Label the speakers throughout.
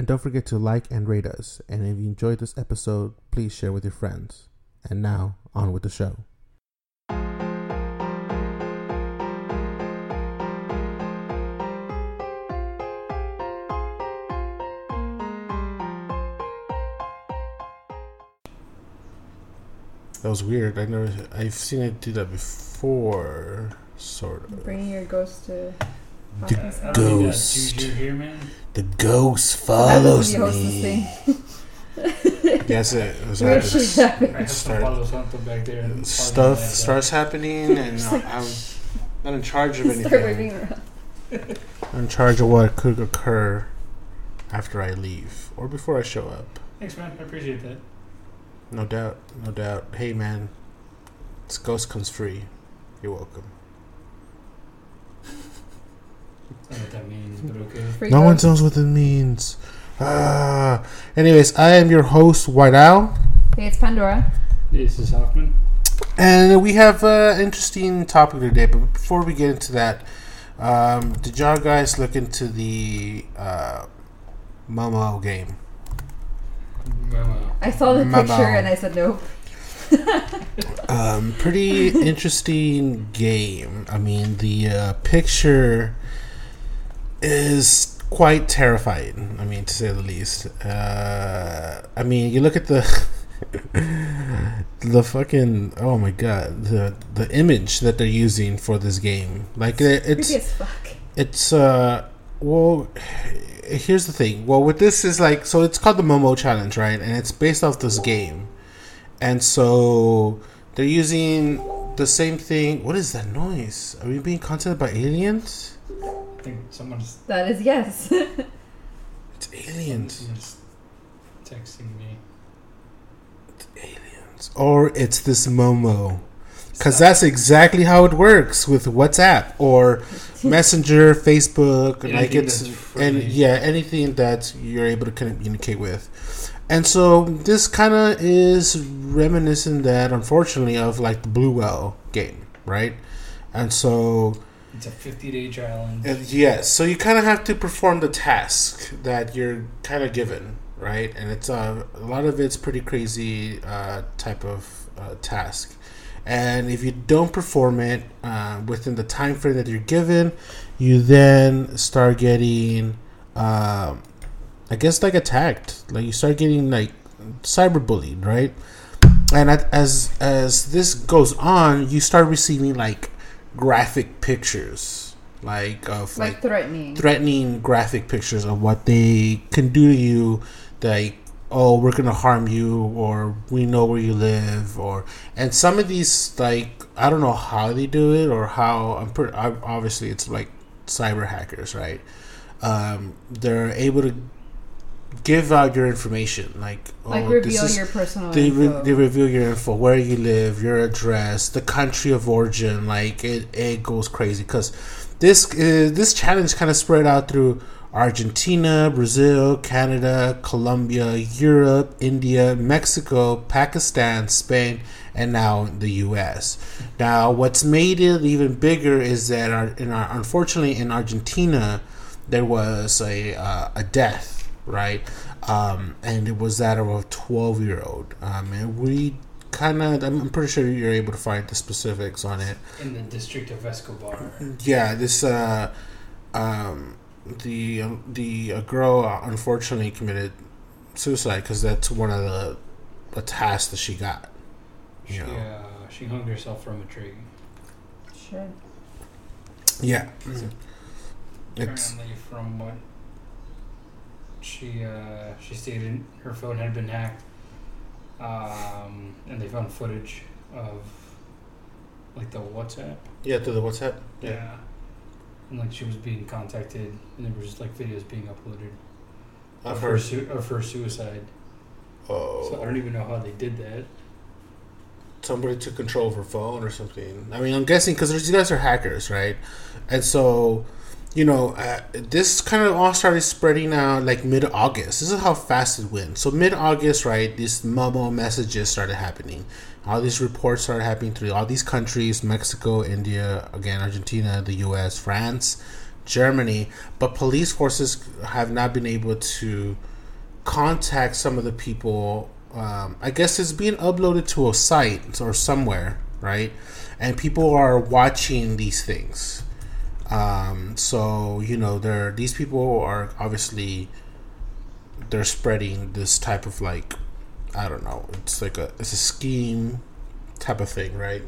Speaker 1: And don't forget to like and rate us. And if you enjoyed this episode, please share with your friends. And now, on with the show. That was weird. I never. I've seen it do that before, sort of.
Speaker 2: Bringing your ghost to.
Speaker 1: The
Speaker 2: podcast.
Speaker 3: I don't need that
Speaker 1: ghost.
Speaker 3: here.
Speaker 1: The ghost follows
Speaker 2: when you host this
Speaker 1: me.
Speaker 2: thing.
Speaker 1: Yes, it, it was
Speaker 2: Weird
Speaker 1: happening.
Speaker 2: shit happened.
Speaker 1: Start-
Speaker 3: some Palo Santo back there. and
Speaker 1: Stuff
Speaker 3: like
Speaker 1: starts happening, and
Speaker 2: like-
Speaker 1: I'm not in charge of
Speaker 2: Start
Speaker 1: anything.
Speaker 2: waving around.
Speaker 1: I'm in charge of what could occur after I leave or before I show up.
Speaker 3: Thanks, man. I appreciate that.
Speaker 1: No doubt, no doubt. Hey, man, this ghost comes free. You're welcome.
Speaker 3: I don't know what that means, but okay.
Speaker 1: No one
Speaker 2: ghost.
Speaker 1: knows what it means. Ah. Anyways, I am your host, White Owl,
Speaker 2: Hey, it's Pandora.
Speaker 3: This is Hoffman.
Speaker 1: and we have an interesting topic today. But before we get into that, um, did y'all guys look into the uh, Momo game?
Speaker 3: Mama.
Speaker 2: I saw the
Speaker 1: Mama.
Speaker 2: picture and I said nope.
Speaker 1: Um, pretty interesting game. I mean, the uh, picture is quite terrifying. I mean, to say the least. Uh, I mean, you look at the the fucking oh my god the the image that they're using for this game. Like it, it's
Speaker 2: Creepy as fuck.
Speaker 1: it's uh well here's the thing well with this is like so it's called the momo challenge right and it's based off this game and so they're using the same thing what is that noise are we being contacted by aliens
Speaker 3: I think someone's,
Speaker 2: That is yes.
Speaker 1: it's aliens
Speaker 3: someone's texting me.
Speaker 1: It's aliens or it's this momo because that's exactly how it works with whatsapp or messenger facebook like
Speaker 3: Anything
Speaker 1: it's
Speaker 3: that's free.
Speaker 1: and yeah anything that you're able to communicate with and so this kind of is reminiscent that unfortunately of like the blue whale game right and so
Speaker 3: It's a 50 day challenge.
Speaker 1: uh, yes so you kind of have to perform the task that you're kind of given right? And it's uh, a lot of it's pretty crazy uh, type of uh, task. And if you don't perform it uh, within the time frame that you're given you then start getting um, i guess like attacked. Like you start getting like cyberbullied right? And as as this goes on you start receiving like graphic pictures like of like,
Speaker 2: like threatening.
Speaker 1: threatening graphic pictures of what they can do to you like oh we're gonna harm you or we know where you live or and some of these like i don't know how they do it or how i'm pretty obviously it's like cyber hackers right um they're able to give out your information like
Speaker 2: like
Speaker 1: oh,
Speaker 2: reveal
Speaker 1: this is-
Speaker 2: your personal
Speaker 1: they, re-
Speaker 2: info.
Speaker 1: they reveal your info where you live your address the country of origin like it, it goes crazy. Because this uh, this challenge kind of spread out through argentina brazil canada colombia europe india mexico pakistan spain and now the us now what's made it even bigger is that our, in our unfortunately in argentina there was a uh, a death right um, and it was that of a 12 year old um, and we kind of I'm I'm pretty sure you're able to find the specifics on it
Speaker 3: In the district of Escobar.
Speaker 1: yeah this uh um the um, the uh, girl uh, unfortunately committed suicide because that's one of the the tasks that she got
Speaker 3: She,
Speaker 1: know
Speaker 3: uh, she hung herself from a tree.
Speaker 2: Shit.
Speaker 1: yeah
Speaker 3: It's
Speaker 1: it's
Speaker 3: Apparently, from what she uh, she stated, her phone had been hacked, um, and they found footage of like the WhatsApp.
Speaker 1: yeah to the whatsapp
Speaker 3: Yeah. And like she was being contacted, and there was like videos being uploaded.
Speaker 1: I've
Speaker 3: of her, su- of her suicide. Oh. So I
Speaker 1: Oh,
Speaker 3: don't even know how they did that.
Speaker 1: somebody took control of her phone or something. I mean, I'm guessing because these guys are hackers, right? And so, you know, uh, this kind of all started spreading out like mid August. This is how fast it went. So mid August, right? These Momo messages started happening. All these reports started happening through all these countries: Mexico, India, again Argentina, the U.S., France, Germany. But police forces have not been able to contact some of the people. Um, I guess it's being uploaded to a site or somewhere, right? And people are watching these things. Um, so you know, there these people are obviously they're spreading this type of like I don't know. It's like a it's a scheme type of thing, right?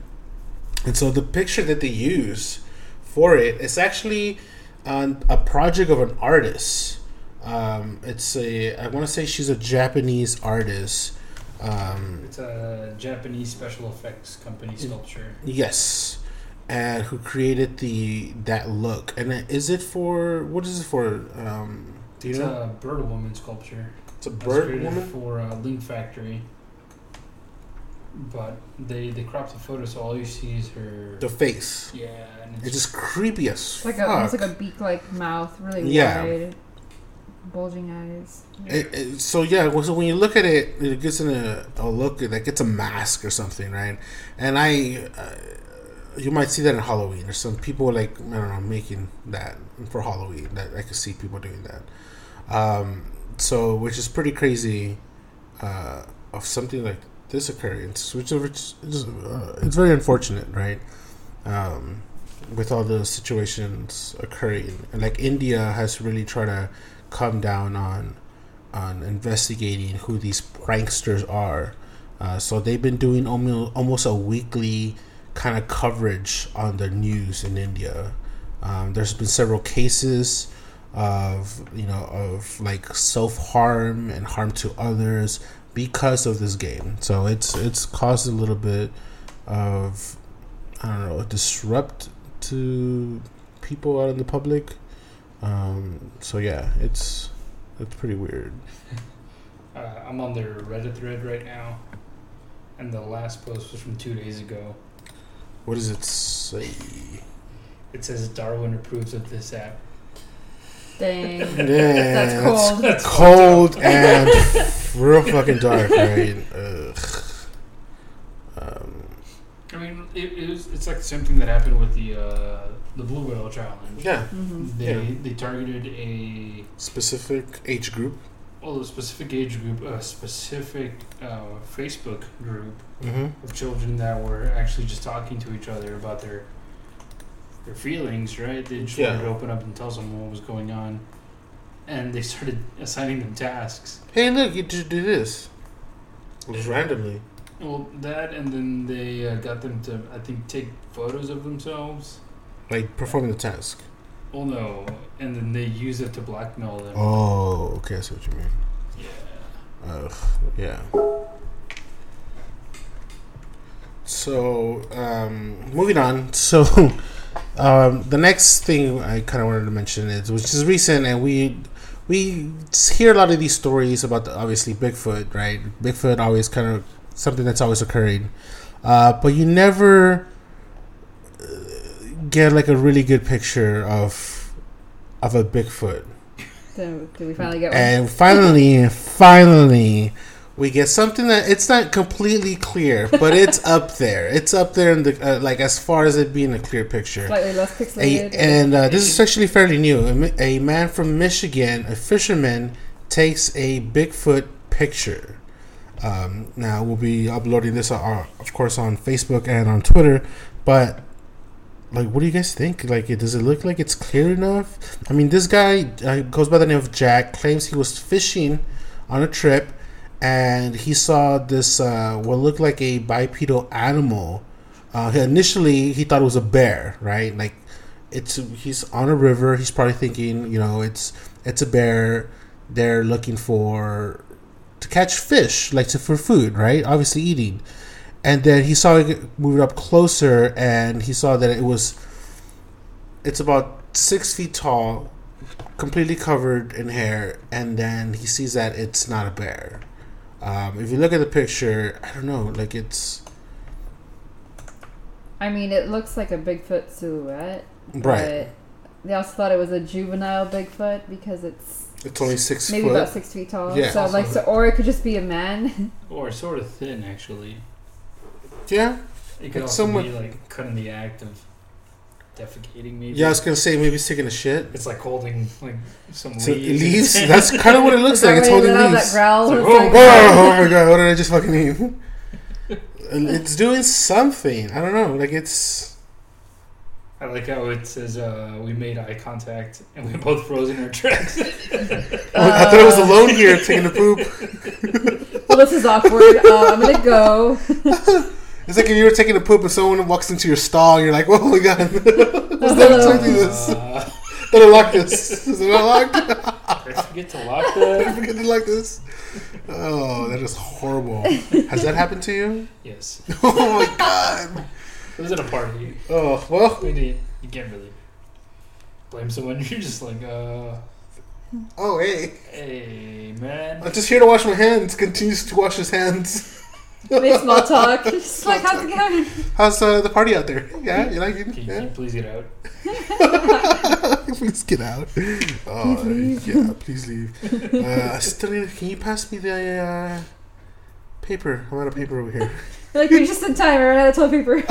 Speaker 1: And so the picture that they use for it is actually on a project of an artist. Um, it's a I want to say she's a Japanese artist. Um,
Speaker 3: It's a Japanese special effects company sculpture.
Speaker 1: yes, and who created the that look? And is it for what is it for? Um, do you
Speaker 3: It's
Speaker 1: know?
Speaker 3: a bird woman sculpture.
Speaker 1: It's a bird
Speaker 3: created
Speaker 1: woman.
Speaker 3: for uh, Link Factory. But they they cropped the photo, so all you see is her.
Speaker 1: The face.
Speaker 3: yeah, and it's,
Speaker 1: It's just creepy as
Speaker 2: It's like
Speaker 1: fuck.
Speaker 2: a, almost like a beak-like mouth, really
Speaker 1: Yeah.
Speaker 2: wide, bulging eyes.
Speaker 1: It, it, so yeah, so when you look at it, it gets in a, a look like it's a mask or something, right? And I, uh, you might see that in Halloween. There's some people like I don't know making that for Halloween. That I could see people doing that. Um, so which is pretty crazy, uh, of something like this occurring, which which is, uh, it's very unfortunate, right? Um, with all the situations occurring, and like India has really tried to come down on on investigating who these pranksters are. Uh, so they've been doing almost almost a weekly kind of coverage on the news in India. Um, there's been several cases of you know of like self harm and harm to others because of this game. So it's it's caused a little bit of I don't know disrupt to people out in the public. Um, so yeah, it's it's pretty weird.
Speaker 3: uh, I'm on their Reddit thread right now, and the last post was from two days ago.
Speaker 1: What does it say?
Speaker 3: It says Darwin approves of this app.
Speaker 2: Dang.
Speaker 1: Yeah,
Speaker 2: That's cold.
Speaker 3: That's
Speaker 1: cold and real fucking dark, right? Ugh. Um,
Speaker 3: I mean, it, it was, it's like the same thing that happened with the uh, the blue whale challenge.
Speaker 1: yeah,
Speaker 2: hmm
Speaker 3: They
Speaker 1: Yeah.
Speaker 3: they targeted a
Speaker 1: specific age group.
Speaker 3: Well a specific age group, a specific uh, Facebook group
Speaker 1: Mm-hmm.
Speaker 3: of children that were actually just talking to each other about their their feelings. Right? They just
Speaker 1: Yeah.
Speaker 3: wanted to open up and tell someone what was going on, and they started assigning them tasks.
Speaker 1: Hey, look, you just do this. Just randomly.
Speaker 3: Well, that and then they uh, got them to I think take photos of themselves.
Speaker 1: Like performing the task.
Speaker 3: Well, no, and then they use it to blackmail them.
Speaker 1: Oh, okay, I see what you mean.
Speaker 3: Yeah.
Speaker 1: Ugh, yeah. So, um, moving on. So, um, the next thing I kind of wanted to mention is, which is recent, and we we hear a lot of these stories about the, obviously Bigfoot, right? Bigfoot always kind of something that's always occurring, uh, but you never get like a really good picture of of a Bigfoot.
Speaker 2: So, did we finally get one?
Speaker 1: And finally, finally, we get something that it's not completely clear, but it's up there. It's up there in the uh, like as far as it being a clear picture.
Speaker 2: Slightly less
Speaker 1: A, and uh, this is actually fairly new. A, a man from Michigan, a fisherman, takes a Bigfoot picture. Um, now we'll be uploading this, uh, of course, on Facebook and on Twitter. But like, what do you guys think? Like, does it look like it's clear enough? I mean, this guy uh, goes by the name of Jack. Claims he was fishing on a trip, and he saw this uh, what looked like a bipedal animal. Uh, initially, he thought it was a bear, right? Like, it's he's on a river. He's probably thinking, you know, it's it's a bear. They're looking for to catch fish, like to for food, right? Obviously eating. And then he saw it move up closer, and he saw that it was. It's about six feet tall, completely covered in hair, and then he sees that it's not a bear. Um, if you look at the picture, I don't know, like it's
Speaker 2: I mean, it looks like a Bigfoot silhouette.
Speaker 1: right.
Speaker 2: But they also thought it was a juvenile Bigfoot because it's
Speaker 1: It's only six
Speaker 2: maybe
Speaker 1: foot.
Speaker 2: about six feet tall.
Speaker 1: Yeah.
Speaker 2: So like, so, or it could just be a man.
Speaker 3: Or sort of thin, actually.
Speaker 1: Yeah,
Speaker 3: It could
Speaker 1: It's
Speaker 3: also
Speaker 1: somewhat-
Speaker 3: be like cut in the act of defecating, maybe.
Speaker 1: yeah. I was gonna say maybe it's taking a shit.
Speaker 3: It's like holding like some
Speaker 1: So
Speaker 3: leaves.
Speaker 1: leaves. That's kind of what it looks like. It's holding
Speaker 2: they let out
Speaker 1: leaves.
Speaker 2: That growl.
Speaker 3: It's
Speaker 2: It's
Speaker 3: like,
Speaker 2: like,
Speaker 1: Oh, oh my god! What did I just fucking eat? And it's doing something. I don't know. Like it's.
Speaker 3: I like how it says uh, we made eye contact and we both froze in our tracks.
Speaker 1: Oh, I thought it was alone here taking a poop.
Speaker 2: well, this is awkward. Uh, I'm gonna go.
Speaker 1: It's like if you were taking a poop and someone walks into your stall and you're like, "Oh my god, was not expecting this.
Speaker 3: Uh,
Speaker 1: lock this? Is it not locked?
Speaker 3: did I forget to lock
Speaker 1: Did I forget to lock this? Oh, that is horrible. Has that happened to you?
Speaker 3: Yes.
Speaker 1: Oh my god.
Speaker 3: It was at a party.
Speaker 1: Oh well.
Speaker 3: Mean, you can't really blame someone. You're just like, uh,
Speaker 1: Oh hey,
Speaker 3: hey, man.
Speaker 1: I'm just here to wash my hands. Continues to wash his hands.
Speaker 2: Make small talk. Just like, how's it going?
Speaker 1: How's uh, the party out there? Yeah, you like it?
Speaker 3: Can, can
Speaker 1: Yeah.
Speaker 3: you please get out?
Speaker 1: please get out. Oh,
Speaker 2: Please leave.
Speaker 1: yeah, please leave. Uh, I still need, can you pass me the uh, paper? I'm out of paper over here.
Speaker 2: Like, you're just in time. I ran out of toilet paper.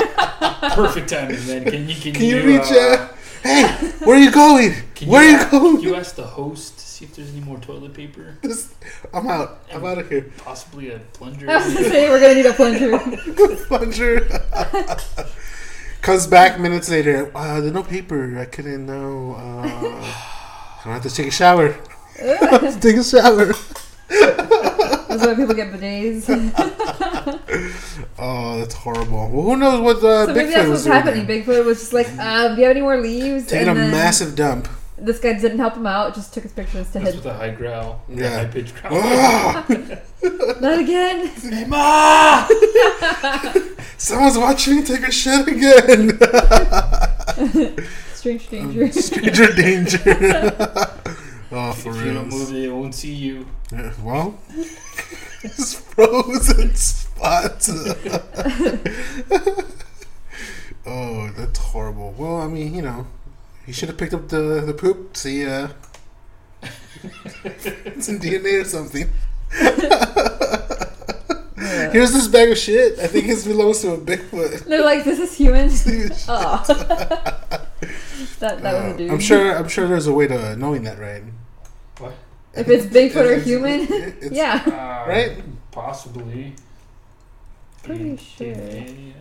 Speaker 3: Perfect timing, man. Can you can,
Speaker 1: Can you
Speaker 3: you,
Speaker 1: reach?
Speaker 3: uh,
Speaker 1: Uh, hey, where are you going?
Speaker 3: Can
Speaker 1: Where
Speaker 3: you,
Speaker 1: are you going?
Speaker 3: Can you ask the host to see if there's any more toilet paper?
Speaker 1: This- I'm out. I'm out of here.
Speaker 3: Possibly a plunger.
Speaker 2: I was gonna say we're gonna need a plunger.
Speaker 1: Plunger. Comes back minutes later. Uh, there's no paper. I couldn't know. Uh, I don't have to take a shower. take a shower.
Speaker 2: That's why people get bidets.
Speaker 1: Oh, that's horrible. Well, who knows what uh,
Speaker 2: So maybe
Speaker 1: Bigfoot
Speaker 2: that's
Speaker 1: was
Speaker 2: what's
Speaker 1: doing
Speaker 2: happening.
Speaker 1: there.
Speaker 2: Bigfoot was just like, um, do you have any more leaves?
Speaker 1: Taking a
Speaker 2: then
Speaker 1: massive dump.
Speaker 2: This guy didn't help him out. Just took his pictures instead.
Speaker 3: That's with a high growl.
Speaker 1: Yeah.
Speaker 3: High pitched growl.
Speaker 1: Ah!
Speaker 2: Not again.
Speaker 3: hey, ma!
Speaker 1: Someone's watching me take a shit again.
Speaker 2: Strange danger.
Speaker 1: Stranger danger. oh, for
Speaker 3: If you don't
Speaker 1: real.
Speaker 3: move, they won't see you.
Speaker 1: Yeah, Well, it's frozen spots. oh, that's horrible. Well, I mean, you know, he should have picked up the the poop. See, uh, some DNA or something.
Speaker 2: Yeah.
Speaker 1: Here's this bag of shit. I think it belongs to a Bigfoot.
Speaker 2: They're like, this is human.
Speaker 1: Uh,
Speaker 2: Oh. that that was a dude.
Speaker 1: I'm sure. I'm sure there's a way to knowing that, right?
Speaker 3: What?
Speaker 2: If it's Bigfoot or
Speaker 1: It's-
Speaker 2: human,
Speaker 1: it's-
Speaker 2: yeah.
Speaker 3: Uh,
Speaker 1: Right?
Speaker 3: Possibly.
Speaker 2: Pretty sure.
Speaker 3: And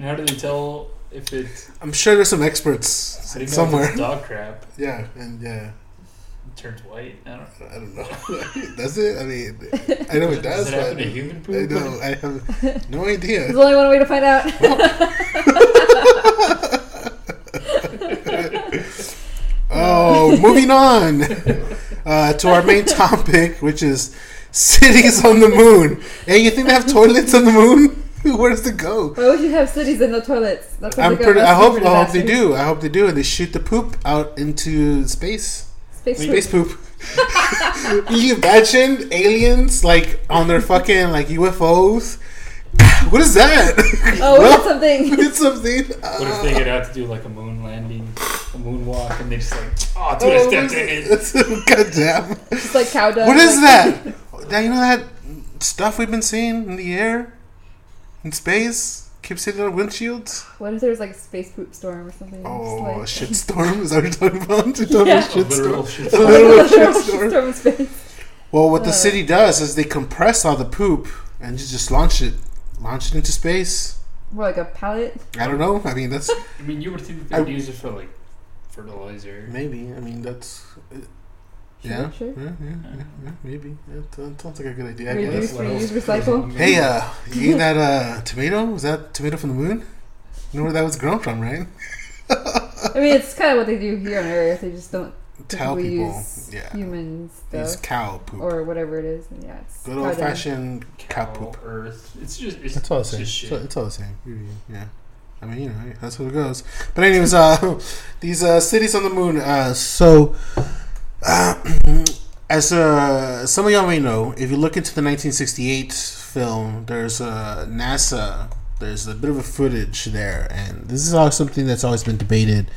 Speaker 3: how do they tell if it's
Speaker 1: I'm sure there's some experts
Speaker 3: how do you know if
Speaker 1: somewhere.
Speaker 3: it's dog crap?
Speaker 1: Yeah, and yeah,
Speaker 3: It turns white. I don't.
Speaker 1: I don't know. does it? I mean, I know it does,
Speaker 3: Does it happen
Speaker 1: but
Speaker 3: to human
Speaker 1: I
Speaker 3: poop?
Speaker 1: know I have no idea.
Speaker 2: There's
Speaker 1: idea.
Speaker 2: only one way to find out.
Speaker 1: Oh, moving on uh, to our main topic, which is cities on the moon. Hey, you think they have toilets on the moon? Where does it go?
Speaker 2: Why would you have cities and no toilets? That's sounds
Speaker 1: I'm
Speaker 2: like
Speaker 1: pretty. I hope.
Speaker 2: for
Speaker 1: I hope they do. I hope they do, and they shoot the poop out into space.
Speaker 2: Space
Speaker 1: Space
Speaker 2: poop.
Speaker 1: poop. you imagine aliens like on their fucking like UFOs? What is that?
Speaker 2: Oh, we
Speaker 1: Well,
Speaker 2: got something.
Speaker 1: It's something.
Speaker 3: What if they get out to do like a moon landing, a moonwalk, and they just like, oh, dude, I
Speaker 1: Oh,
Speaker 3: stepped in it.
Speaker 1: it's- Goddamn.
Speaker 2: Just like cow dung.
Speaker 1: What is
Speaker 2: like-
Speaker 1: that? Now you know that stuff we've been seeing in the air, in space, keeps hitting our windshields.
Speaker 2: What if there's like a space poop storm or something?
Speaker 1: Oh, a
Speaker 2: Just
Speaker 1: shit storm? Is that what you're talking about? You're talking
Speaker 2: Yeah.
Speaker 1: about
Speaker 3: A
Speaker 1: shit
Speaker 3: literal
Speaker 1: storm.
Speaker 3: shit
Speaker 1: A
Speaker 3: storm.
Speaker 1: literal
Speaker 2: like,
Speaker 1: shit
Speaker 2: storm.
Speaker 1: storm.
Speaker 2: in space.
Speaker 1: Well, what the
Speaker 2: Uh.
Speaker 1: city does is they compress all the poop and just just launch it, launch it into space.
Speaker 2: More like a pallet.
Speaker 1: I don't know. I mean, that's
Speaker 3: I mean, you would think
Speaker 1: I-
Speaker 3: they'd use it for like fertilizer.
Speaker 1: maybe. I mean, that's uh,
Speaker 2: Sure,
Speaker 1: yeah.
Speaker 2: sure.
Speaker 1: Yeah, yeah, yeah, yeah, maybe. That that sounds like a good idea. I
Speaker 2: Reduce,
Speaker 1: guess.
Speaker 2: reuse, recycle.
Speaker 1: Hey, uh, you eat that uh, tomato? Was that tomato from the moon? You know where that was grown from, right?
Speaker 2: I mean, it's kind of what they do here on Earth. They just don't
Speaker 1: Tell
Speaker 2: typically
Speaker 1: people,
Speaker 2: use
Speaker 1: yeah,
Speaker 2: human
Speaker 1: use
Speaker 2: stuff
Speaker 1: cow poop.
Speaker 2: or whatever it is. And yeah, it's
Speaker 1: Good old fashioned cow poop.
Speaker 3: Earth. It's just it's,
Speaker 1: It's all the same. It's all, it's all the same. Yeah. I mean, you know, that's what it goes. But anyways, uh, these uh, cities on the moon. Uh, so Uh, as uh, some of y'all may know, if you look into the 1968 film, there's uh, NASA. There's a bit of a footage there, and this is all something that's always been debated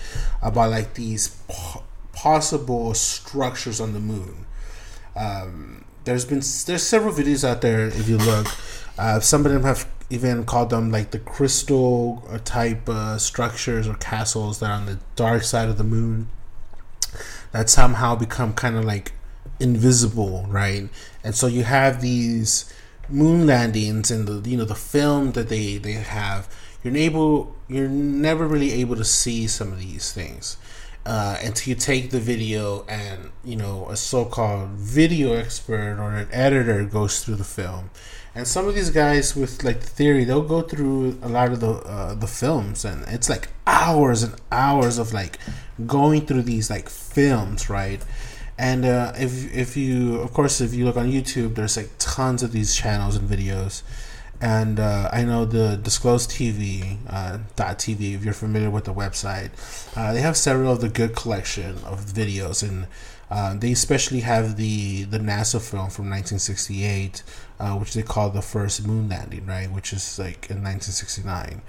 Speaker 1: about, like these po- possible structures on the moon. Um, there's been there's several videos out there. If you look, uh, some of them have even called them like the crystal type uh, structures or castles that are on the dark side of the moon that somehow become kind of like invisible, right? And so you have these moon landings and the you know the film that they they have. You're able you're never really able to see some of these things. Uh, until you take the video and you know a so-called video expert or an editor goes through the film and some of these guys with like the theory they'll go through a lot of the uh, the films and it's like hours and hours of like going through these like films right and uh, if if you of course if you look on youtube there's like tons of these channels and videos and uh, I know the Disclosed TV uh, .tv. If you're familiar with the website, uh, they have several of the good collection of videos, and uh, they especially have the the NASA film from 1968, uh, which they call the first moon landing, right? Which is like in 1969.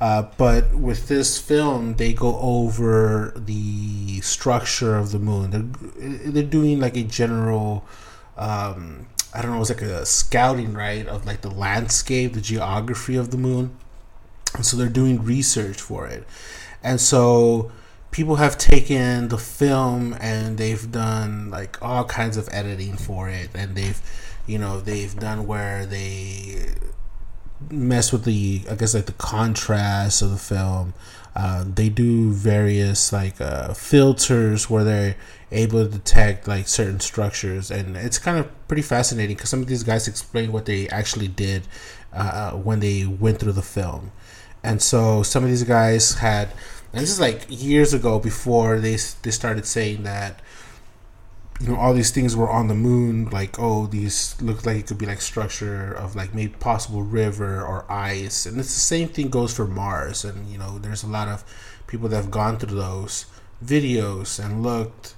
Speaker 1: Uh, but with this film, they go over the structure of the moon. They're they're doing like a general. Um, I don't know, it's like a scouting, right, of like the landscape, the geography of the moon. And so they're doing research for it. And so people have taken the film and they've done like all kinds of editing for it. And they've, you know, they've done where they mess with the, I guess, like the contrast of the film. Uh, they do various like uh, filters where they're able to detect like certain structures and it's kind of pretty fascinating because some of these guys explain what they actually did uh, when they went through the film and so some of these guys had and this is like years ago before they they started saying that you know all these things were on the moon like oh these look like it could be like structure of like maybe possible river or ice. And it's the same thing goes for mars. And you know there's a lot of people that have gone through those videos and looked.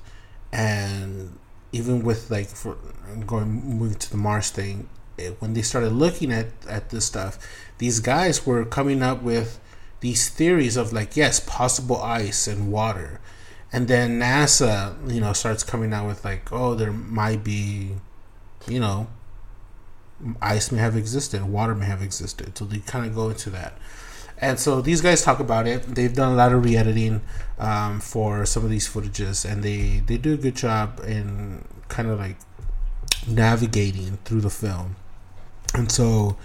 Speaker 1: And even with like for going moving to the mars thing it, when they started looking at at this stuff these guys were coming up with these theories of like yes possible ice and water and then NASA, you know, starts coming out with like, oh, there might be, you know, ice may have existed, water may have existed. So they kind of go into that. And so these guys talk about it. They've done a lot of re-editing um, for some of these footages, and they they do a good job in kind of like navigating through the film. And so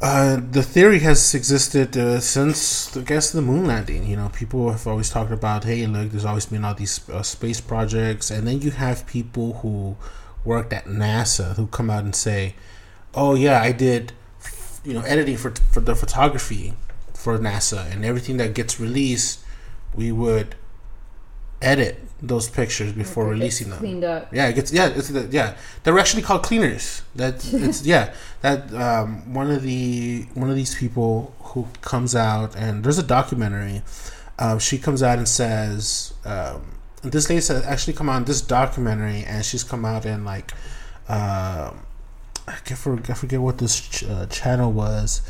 Speaker 1: uh, the theory has existed uh, since, I guess, the moon landing. You know, people have always talked about, hey, look, there's always been all these uh, space projects, and then you have people who worked at NASA who come out and say, oh yeah, I did, you know, editing for for the photography for NASA, and everything that gets released, we would edit those pictures before
Speaker 2: it
Speaker 1: releasing them.
Speaker 2: Cleaned up.
Speaker 1: Yeah, it gets yeah, it's the, yeah. They're actually called cleaners. That it's yeah. That um, one of the one of these people who comes out and there's a documentary. Um, she comes out and says um, this lady said actually come out in this documentary and she's come out and like uh, I can't for, I forget what this ch- uh, channel was.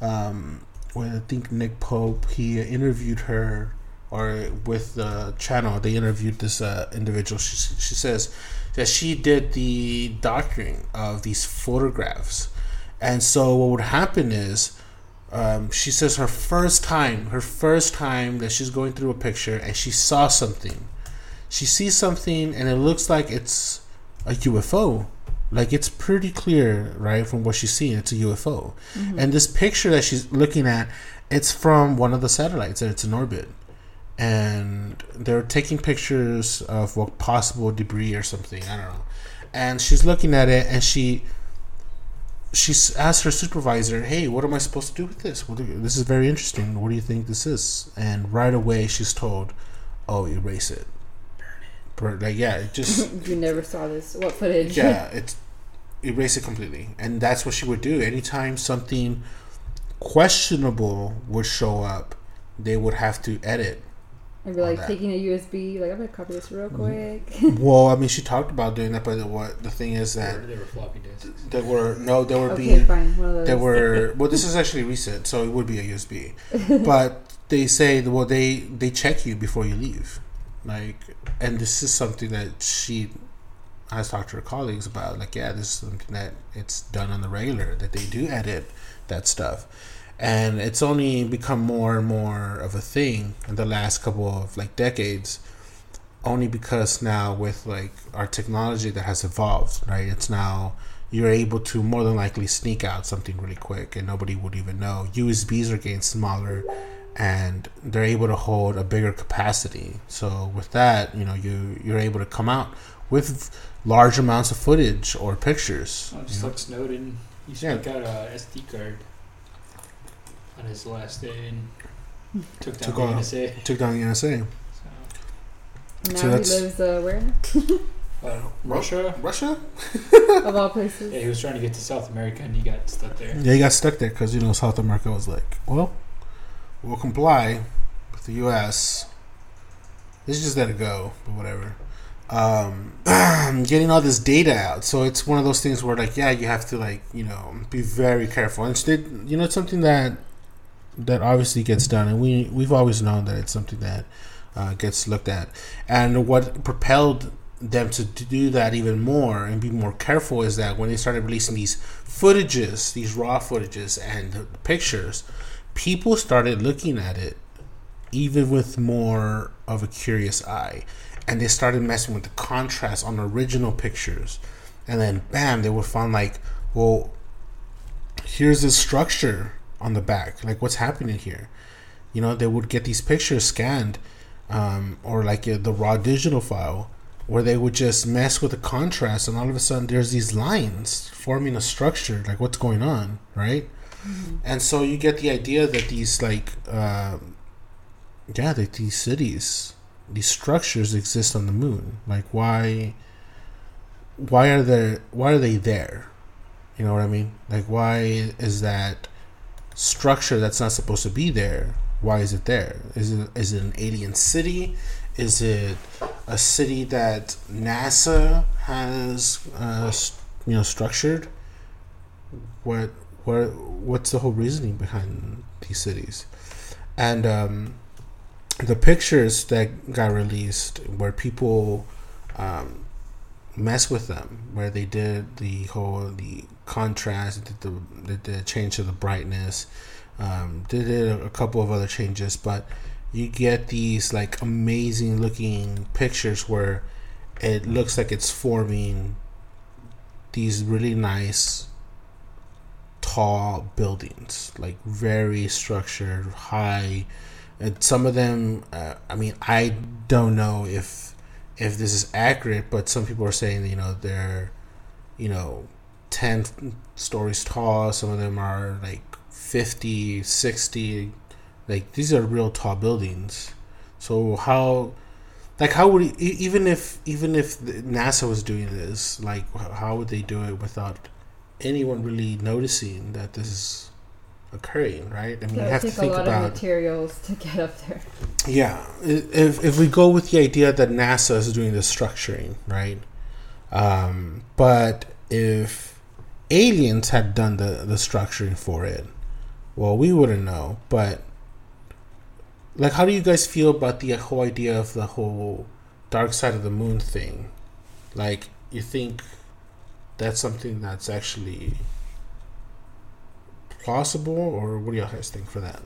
Speaker 1: Um, when I think Nick Pope he interviewed her or with the channel they interviewed this uh, individual. She, she says that she did the doctoring of these photographs. And so what would happen is um, she says her first time her first time that she's going through a picture and she saw something. She sees something and it looks like it's a ufo like it's pretty clear right from what she's seeing it's a ufo and this picture that she's looking at it's from one of the satellites that it's in orbit and they're taking pictures of what possible debris or something. I don't know. And she's looking at it, and she she asked her supervisor, "Hey, what am I supposed to do with this? What do you- this is very interesting. What do you think this is?" And right away, she's told, "Oh, erase it." Burn it. Like yeah, it just
Speaker 2: you never saw this. What footage?
Speaker 1: yeah, it's erase it completely, and that's what she would do. Anytime something questionable would show up, they would have to edit
Speaker 2: I'd be like
Speaker 1: that.
Speaker 2: taking a USB. Like I'm gonna copy this real mm-hmm. quick.
Speaker 1: Well, I mean, she talked about doing that, but what the thing is
Speaker 3: They
Speaker 1: that
Speaker 3: were, they were floppy disks.
Speaker 1: there were no, there were
Speaker 2: okay,
Speaker 1: being
Speaker 2: fine. One of those.
Speaker 1: there were well, this is actually recent, so it would be a USB, but they say well they they check you before you leave, like, and this is something that she has talked to her colleagues about. Like, yeah, this is something that it's done on the regular that they do edit that stuff. And it's only become more and more of a thing in the last couple of like decades only because now with like our technology that has evolved, right? It's now you're able to more than likely sneak out something really quick and nobody would even know. USBs are getting smaller and they're able to hold a bigger capacity. So with that, you know, you you're able to come out with large amounts of footage or pictures.
Speaker 3: Oh,
Speaker 1: you
Speaker 3: just like Snowden, he
Speaker 1: Yeah.
Speaker 3: out a SD card on his last day and took down
Speaker 1: Took
Speaker 3: the
Speaker 1: off.
Speaker 3: NSA.
Speaker 1: Took down the NSA.
Speaker 2: So, now
Speaker 1: so
Speaker 2: he
Speaker 1: that's-
Speaker 2: lives uh, where?
Speaker 3: uh, Russia.
Speaker 1: Russia?
Speaker 2: of all places.
Speaker 3: Yeah, he was trying to get to South America and he got stuck there.
Speaker 1: Yeah, he got stuck there because you know South America was like, well, we'll comply with the U.S. Let's just let it go, but whatever. Um, getting all this data out, so it's one of those things where like, yeah, you have to like, you know, be very careful. And Instead, you know, it's something that that obviously gets done, and we we've always known that it's something that uh, gets looked at. And what propelled them to, to do that even more and be more careful is that when they started releasing these footages, these raw footages and pictures, people started looking at it even with more of a curious eye. And they started messing with the contrast on original pictures. And then, bam, they would find like, well, here's this structure on the back. Like, what's happening here? You know, they would get these pictures scanned um, or like uh, the raw digital file where they would just mess with the contrast and all of a sudden there's these lines forming a structure like what's going on right? And so you get the idea that these like um, yeah that these cities these structures exist on the moon. Like why why are there why are they there? You know what i mean? Like why is that structure that's not supposed to be there why is it there is it is it an alien city is it a city that NASA has, uh, you know, structured? What, what, what's the whole reasoning behind these cities? And um, the pictures that got released, where people um, mess with them, where they did the whole the contrast, did the, did the change to the brightness, um, did a, a couple of other changes, but you get these like amazing looking pictures where it looks like it's forming these really nice tall buildings like very structured high and some of them uh, i mean i don't know if if this is accurate but some people are saying you know they're you know 10 stories tall. Some of them are like 50 60 like these are real tall buildings. So how like how would even if even if nasa was doing this like how would they do it without anyone really noticing that this is occurring right? I mean you have to think
Speaker 2: lot
Speaker 1: about
Speaker 2: of materials to get up there.
Speaker 1: yeah, if if we go with the idea that NASA is doing the structuring, right? Um, but if aliens had done the the structuring for it, well, we wouldn't know. But like, how do you guys feel about the whole idea of the whole dark side of the moon thing? Like, you think that's something that's actually plausible, or what do y'all guys think for that?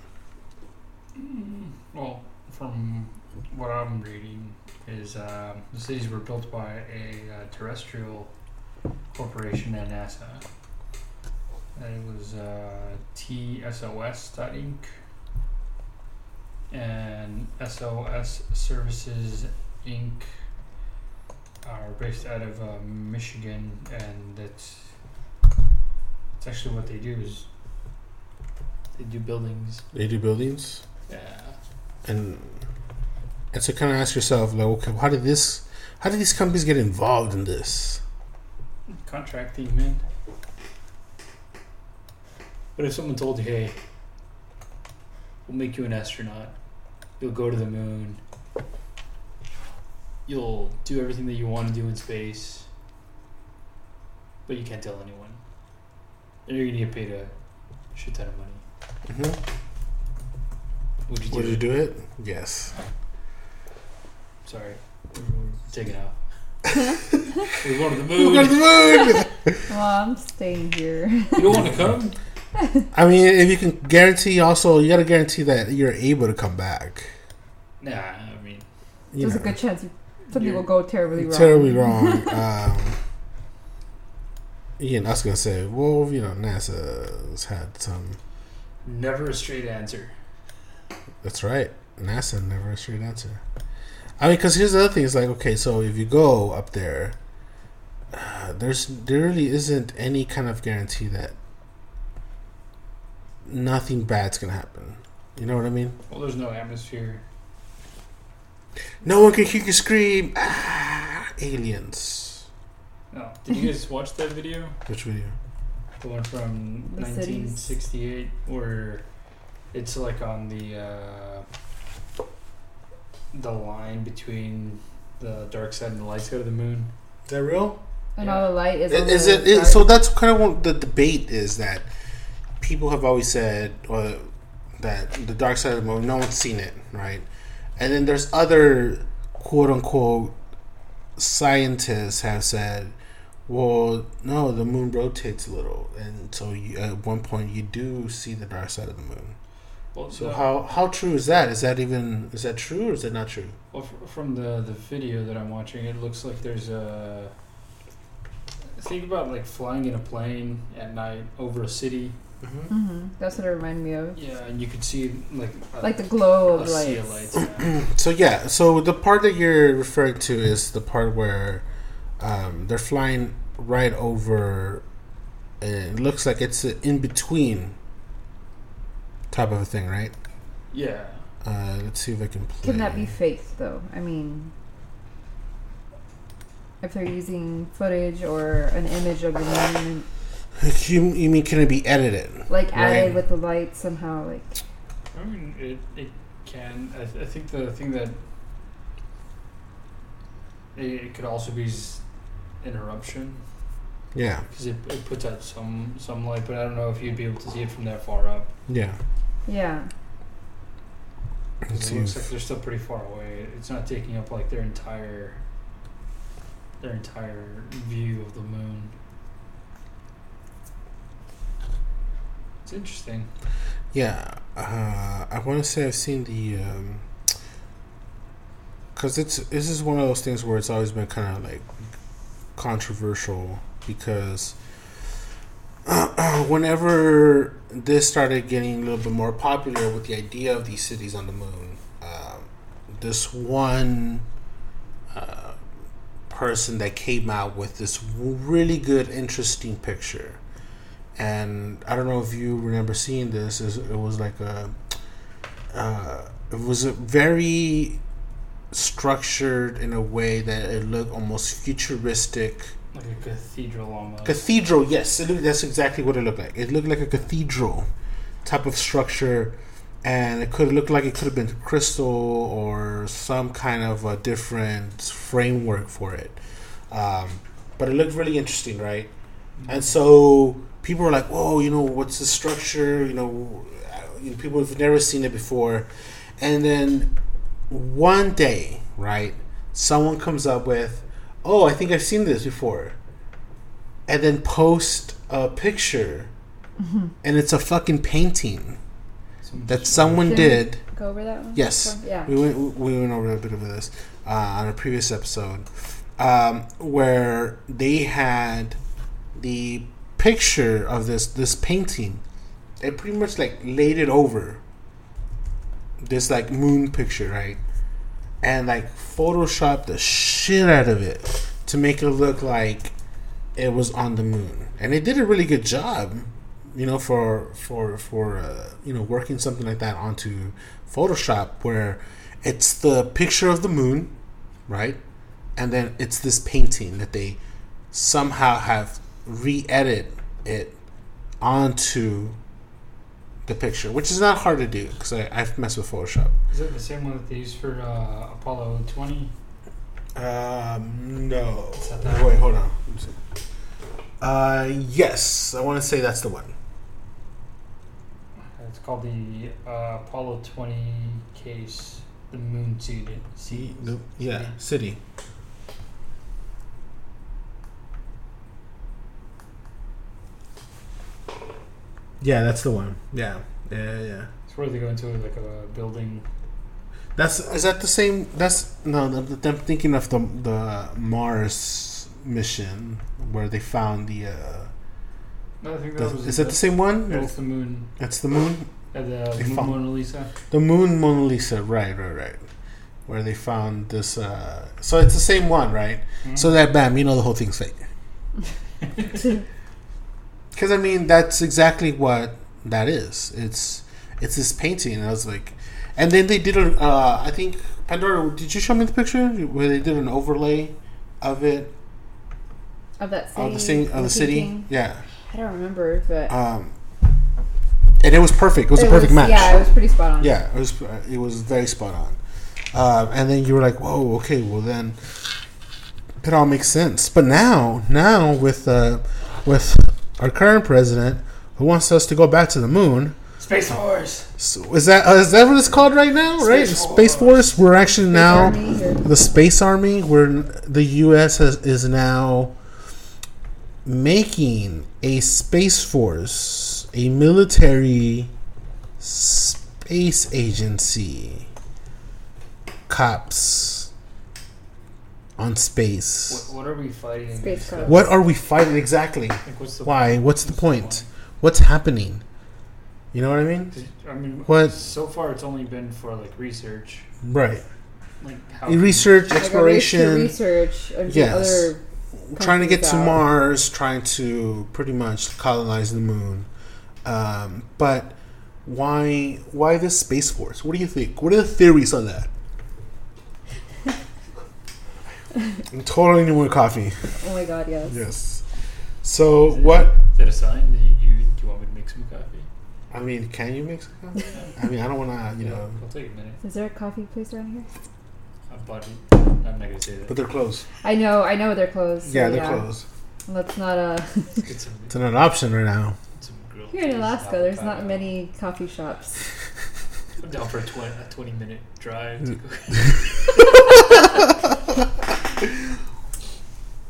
Speaker 3: Well, from what I'm reading, is um, the cities were built by a uh, terrestrial corporation and NASA. And it was uh, TSOS Inc. and SOS Services Inc. are based out of uh, Michigan, and that's it's actually what they do is they do buildings.
Speaker 1: They do buildings.
Speaker 3: Yeah.
Speaker 1: and and so kind of ask yourself like okay how did this how did these companies get involved in this
Speaker 3: contracting, man. What if someone told you, hey, we'll make you an astronaut, you'll go to the moon, you'll do everything that you want to do in space, but you can't tell anyone. And you're gonna get paid a shit ton of money.
Speaker 1: hmm
Speaker 3: Would you do
Speaker 1: Would
Speaker 3: it?
Speaker 1: you do it? Yes.
Speaker 3: Sorry, Take it taking off. we're going to the
Speaker 1: We're going to
Speaker 3: moon.
Speaker 1: the moon.
Speaker 2: Well, I'm staying here.
Speaker 3: You don't want to come?
Speaker 1: I mean, if you can guarantee, also you got to guarantee that you're able to come back.
Speaker 3: Nah, I mean,
Speaker 1: You
Speaker 2: There's a good chance you, something will go terribly wrong.
Speaker 1: terribly wrong. um, yeah, I was gonna say, well, you know, NASA's had some.
Speaker 3: never a straight answer.
Speaker 1: That's right. NASA never a straight answer. I mean, because here's the other thing: is like, okay, so if you go up there, uh, there's there really isn't any kind of guarantee that nothing bad's gonna happen. You know what I mean?
Speaker 3: Well, there's no atmosphere.
Speaker 1: No one can hear you scream. Ah, aliens.
Speaker 3: No. Did you guys watch that video?
Speaker 1: Which video?
Speaker 3: The one from
Speaker 2: The cities.
Speaker 3: 1968, where it's like on the uh, the line between the dark side and the light side of the moon.
Speaker 1: Is that real?
Speaker 2: And all the light is. on
Speaker 1: Is
Speaker 2: the
Speaker 1: it, it so? That's kind of what the debate is that people have always said, or that the dark side of the moon, no one's seen it, right? And then there's other quote unquote scientists have said, well, no, the moon rotates a little, and so you, at one point you do see the dark side of the moon.
Speaker 3: Well,
Speaker 1: So
Speaker 3: the-
Speaker 1: how how true is that? Is that even is that true or is that not true?
Speaker 3: well, f- from the the video that I'm watching, it looks like there's a. Think about like flying in a plane at night over a city.
Speaker 1: Mm-hmm.
Speaker 2: Mhm, That's what it reminded me of.
Speaker 3: Yeah, and you could see like a,
Speaker 2: Like the glow
Speaker 3: a
Speaker 2: of
Speaker 3: sea
Speaker 2: lights.
Speaker 3: of lights. yeah.
Speaker 1: So yeah, so the part that you're referring to is the part where um, they're flying right over. And it looks like it's in between type of a thing, right?
Speaker 3: yeah.
Speaker 1: Uh, let's see if I can play.
Speaker 2: Can that be faked though? I mean, if they're using footage or an image of the moon,
Speaker 1: You, you mean can it be edited?
Speaker 2: like added
Speaker 1: Right.
Speaker 2: with the light somehow, like
Speaker 3: I mean, it, it can. I, th- I think the thing that it, it could also be s- interruption
Speaker 1: Yeah,
Speaker 3: because it, it puts out some some light, but I don't know if you'd be able to see it from that far up.
Speaker 1: yeah.
Speaker 2: Yeah.
Speaker 3: 'cause
Speaker 1: Let's
Speaker 3: it
Speaker 1: see
Speaker 3: looks
Speaker 1: if-
Speaker 3: like they're still pretty far away. It's not taking up like their entire their entire view of the moon. It's interesting.
Speaker 1: Yeah, uh, I want to say I've seen the, because it's this is one of those things where it's always been kind of like controversial because whenever this started getting a little bit more popular with the idea of these cities on the moon, um, this one uh, person that came out with this really good, interesting picture and I don't know if you remember seeing this. is- It was like a, uh, it was a very structured in a way that it looked almost futuristic.
Speaker 3: Like a cathedral almost.
Speaker 1: Cathedral, yes, looked, that's exactly what it looked like. It looked like a cathedral type of structure, and it could look like it could have been crystal or some kind of a different framework for it. Um, but it looked really interesting, right? And so people were like, "Whoa, you know, what's the structure?" Uh, you know, people have never seen it before. And then one day, right, someone comes up with, "Oh, I think I've seen this before," and then post a picture, and it's a fucking painting
Speaker 3: Some-
Speaker 1: that someone
Speaker 2: Did
Speaker 1: did.
Speaker 2: Go over that one.
Speaker 1: Yes.
Speaker 2: Yeah.
Speaker 1: We went we went over a bit of this uh, on a previous episode, um, where they had the picture of this this painting. They pretty much like laid it over this like moon picture, right? And like Photoshop the shit out of it to make it look like it was on the moon, and they did a really good job. You know, for for for uh, you know working something like that onto Photoshop, where it's the picture of the moon, right, and then it's this painting that they somehow have re-edit it onto the picture, which is not hard to do because I've messed with Photoshop.
Speaker 3: Is that the same one that they used for uh, Apollo 20?
Speaker 1: Um, no. Wait, hold on. Let me see. Uh, yes, I want to say that's the one.
Speaker 3: It's called the uh, Apollo 20 case, the moon seed.
Speaker 1: See, the, yeah, city. Yeah, that's the one. Yeah, yeah, yeah, yeah.
Speaker 3: It's where they go into like a building.
Speaker 1: That's is that the same? That's no. the- the- I'm thinking of the the Mars mission where they found the. Uh,
Speaker 3: No, I think
Speaker 1: the
Speaker 3: was.
Speaker 1: is that the same one?
Speaker 3: That's the moon.
Speaker 1: That's the moon.
Speaker 3: Uh, the
Speaker 1: They
Speaker 3: moon
Speaker 1: found-
Speaker 3: Mona Lisa.
Speaker 1: The moon Mona Lisa. Right, right, right. Where they found this. Uh, so it's the same one, right?
Speaker 3: Mhm.
Speaker 1: So that bam, you know the whole thing's fake. Because I mean, that's exactly what that is. It's it's this painting, and I was like, and then they did a. Uh, I think Pandora. Did you show me the picture where they did an overlay of it
Speaker 2: of that city.
Speaker 1: of the city of the city? Yeah.
Speaker 2: I don't remember, but
Speaker 1: Um, and it was perfect. It was a perfect match.
Speaker 2: Yeah, it was pretty spot on.
Speaker 1: Yeah, it was it was very spot on. Uh, and then you were like, "Whoa, okay, well then it all makes sense." But now, now with uh, with our current president who wants us to go back to the moon,
Speaker 3: Space Force.
Speaker 1: so is that uh, is that what it's called right now? right,
Speaker 3: Space
Speaker 1: Space Force. We're actually
Speaker 2: Space
Speaker 1: now
Speaker 2: Army
Speaker 1: the Space Army. Where the U.S. Has, is now making a space force, a military space agency, cops on space.
Speaker 3: What, what are we fighting
Speaker 2: Space
Speaker 3: against?
Speaker 1: What are we fighting exactly?
Speaker 3: Like, what's the
Speaker 1: Why? What's the
Speaker 3: what's
Speaker 1: point? What's happening? You know what I mean?
Speaker 3: I mean,
Speaker 1: What-
Speaker 3: so far it's only been for like research,
Speaker 1: Right.
Speaker 3: like how
Speaker 1: Research,
Speaker 2: Like a race
Speaker 1: exploration,
Speaker 2: research of
Speaker 1: Yes.
Speaker 2: other
Speaker 1: trying to get to. Mars, trying to pretty much colonize the moon. Um, but why? Why this space force? What do you think? What are the theories on that? I'm totally need more coffee.
Speaker 2: Oh my god, yes.
Speaker 1: Yes. So what?
Speaker 3: Is that a sign that you, you do you want me to make some coffee?
Speaker 1: I mean, can you make some coffee? I mean, I don't want to, you know,
Speaker 3: It'll take a minute.
Speaker 2: Is there a coffee place around here?
Speaker 3: I bought it. I'm not gonna say that.
Speaker 1: but they're closed.
Speaker 2: I know, I know they're closed.
Speaker 1: Yeah, they're closed.
Speaker 2: Let's not uh
Speaker 3: Get
Speaker 1: It's not an option right now.
Speaker 3: some grilled
Speaker 2: here in Alaska there's not many coffee shops.
Speaker 3: I'm down for a 20, a 20 minute drive. To.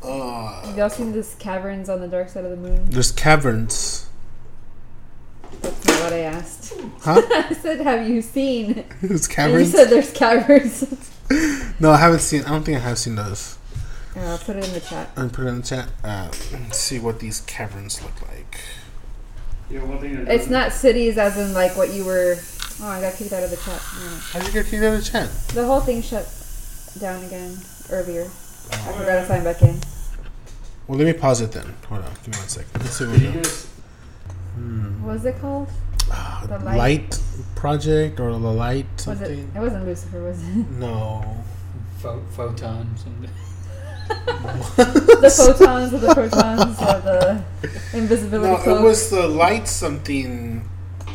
Speaker 1: Uh,
Speaker 2: Have y'all seen this caverns on the dark side of the moon?
Speaker 1: there's caverns,
Speaker 2: That's not what I asked.
Speaker 1: huh?
Speaker 2: I said, have you seen?
Speaker 1: There's
Speaker 2: And you
Speaker 1: caverns.
Speaker 2: said there's caverns.
Speaker 1: No, I haven't seen. I don't think I have seen those.
Speaker 2: Uh, I'll put it in the chat.
Speaker 1: Let me put it in the chat. Uh, let's see what these caverns look like.
Speaker 3: You know, one thing
Speaker 2: It's not cities as in like what you were. Oh, I got kicked out of the chat. No.
Speaker 1: How'd you get kicked out of the chat?
Speaker 2: The whole thing shut down again earlier. I forgot to sign back in.
Speaker 1: Well, let me pause it then. Hold on, give me one second. Let's see what we
Speaker 3: you
Speaker 1: Hmm.
Speaker 2: What was it called?
Speaker 1: Ah,
Speaker 2: The
Speaker 1: light.
Speaker 2: light-
Speaker 1: project or the light
Speaker 2: Was it?
Speaker 1: something?
Speaker 2: It wasn't Lucifer, was it?
Speaker 1: No.
Speaker 3: Pho- photon something.
Speaker 2: the photons or the protons or the invisibility
Speaker 1: No,
Speaker 2: cloak.
Speaker 1: it was the light something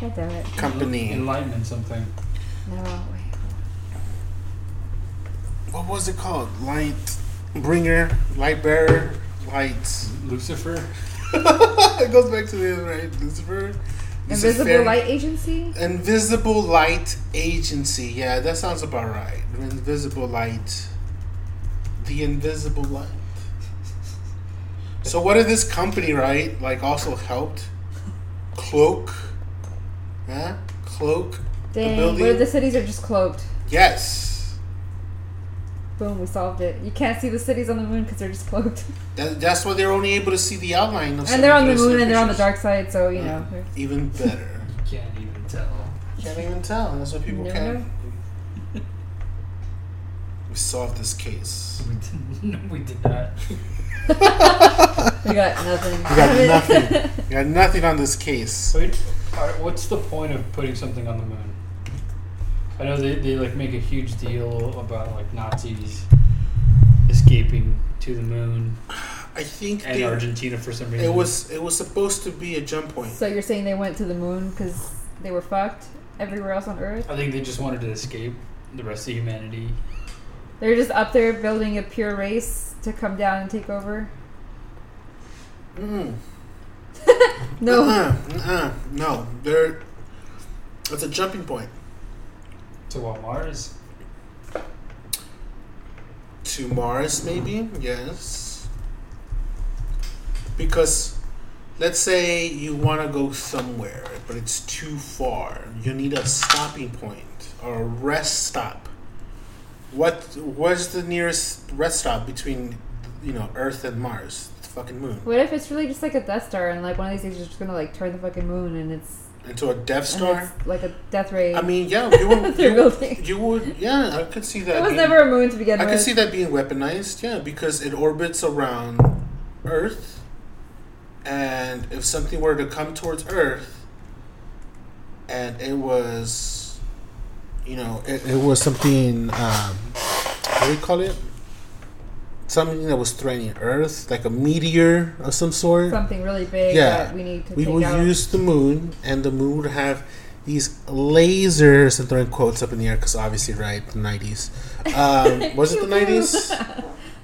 Speaker 2: God damn it!
Speaker 1: company.
Speaker 3: Enlightenment something.
Speaker 2: No, wait.
Speaker 1: What was it called? Light bringer, light bearer, light.
Speaker 3: Lucifer.
Speaker 1: it goes back to the other right, Lucifer.
Speaker 2: Invisible
Speaker 1: Lucifer.
Speaker 2: Light Agency.
Speaker 1: Invisible Light Agency. Yeah, that sounds about right. Invisible Light. The Invisible Light. So what did this company, right, like also helped? Cloak. Yeah? Cloak.
Speaker 2: Dang,
Speaker 1: building-
Speaker 2: what if the cities are just cloaked?
Speaker 1: Yes.
Speaker 2: Boom, we solved it. You can't see the cities on the moon because they're just cloaked.
Speaker 1: That, that's why they're only able to see the outline of
Speaker 2: and they're on the moon and they're on the dark side, so you know.
Speaker 1: Even better.
Speaker 3: You can't even tell.
Speaker 1: Can't even tell. That's what people
Speaker 2: Never
Speaker 1: can.
Speaker 2: know.
Speaker 1: We solved this case.
Speaker 3: We did, no, we did not.
Speaker 2: We got nothing.
Speaker 1: We got nothing. We got nothing on this case.
Speaker 3: Wait, alright, what's the point of putting something on the moon? I know they, they like make a huge deal about like Nazis escaping to the moon
Speaker 1: I think
Speaker 3: and
Speaker 1: they,
Speaker 3: Argentina for some reason.
Speaker 1: it was it was supposed to be a jump point.
Speaker 2: So you're saying they went to the moon because they were fucked everywhere else on Earth?
Speaker 3: I think they just wanted to escape the rest of humanity
Speaker 2: They're just up there building a pure race to come down and take over.
Speaker 1: Mm.
Speaker 2: No,
Speaker 1: Uh-uh, uh-uh, no. They're. It's a jumping point
Speaker 3: To what Mars?
Speaker 1: to Mars, maybe. Yes. Because, let's say you want to go somewhere, but it's too far. You need a stopping point or a rest stop. What? What's the nearest rest stop between, you know, Earth and Mars? The fucking moon.
Speaker 2: what if it's really just like a Death Star and like one of these things is just gonna like turn the fucking moon and it's,
Speaker 1: Into a Death Star.
Speaker 2: like a death ray.
Speaker 1: I mean, yeah, you would. You,
Speaker 2: building.
Speaker 1: you would. Yeah, I could see that.
Speaker 2: it was
Speaker 1: being-
Speaker 2: never a moon to begin
Speaker 1: I
Speaker 2: with.
Speaker 1: can see that being weaponized, yeah, because it orbits around Earth, and if something were to come towards Earth, and it was, you know, it, it was something, um, what do you call it? Something that was threatening Earth, like a meteor of some sort.
Speaker 2: something really big
Speaker 1: Yeah.
Speaker 2: that we need to
Speaker 1: we
Speaker 2: take
Speaker 1: would
Speaker 2: out.
Speaker 1: use the moon, and the moon would have these lasers, and throwing quotes up in the air because obviously, right, the nineties. Um, was it the nineties?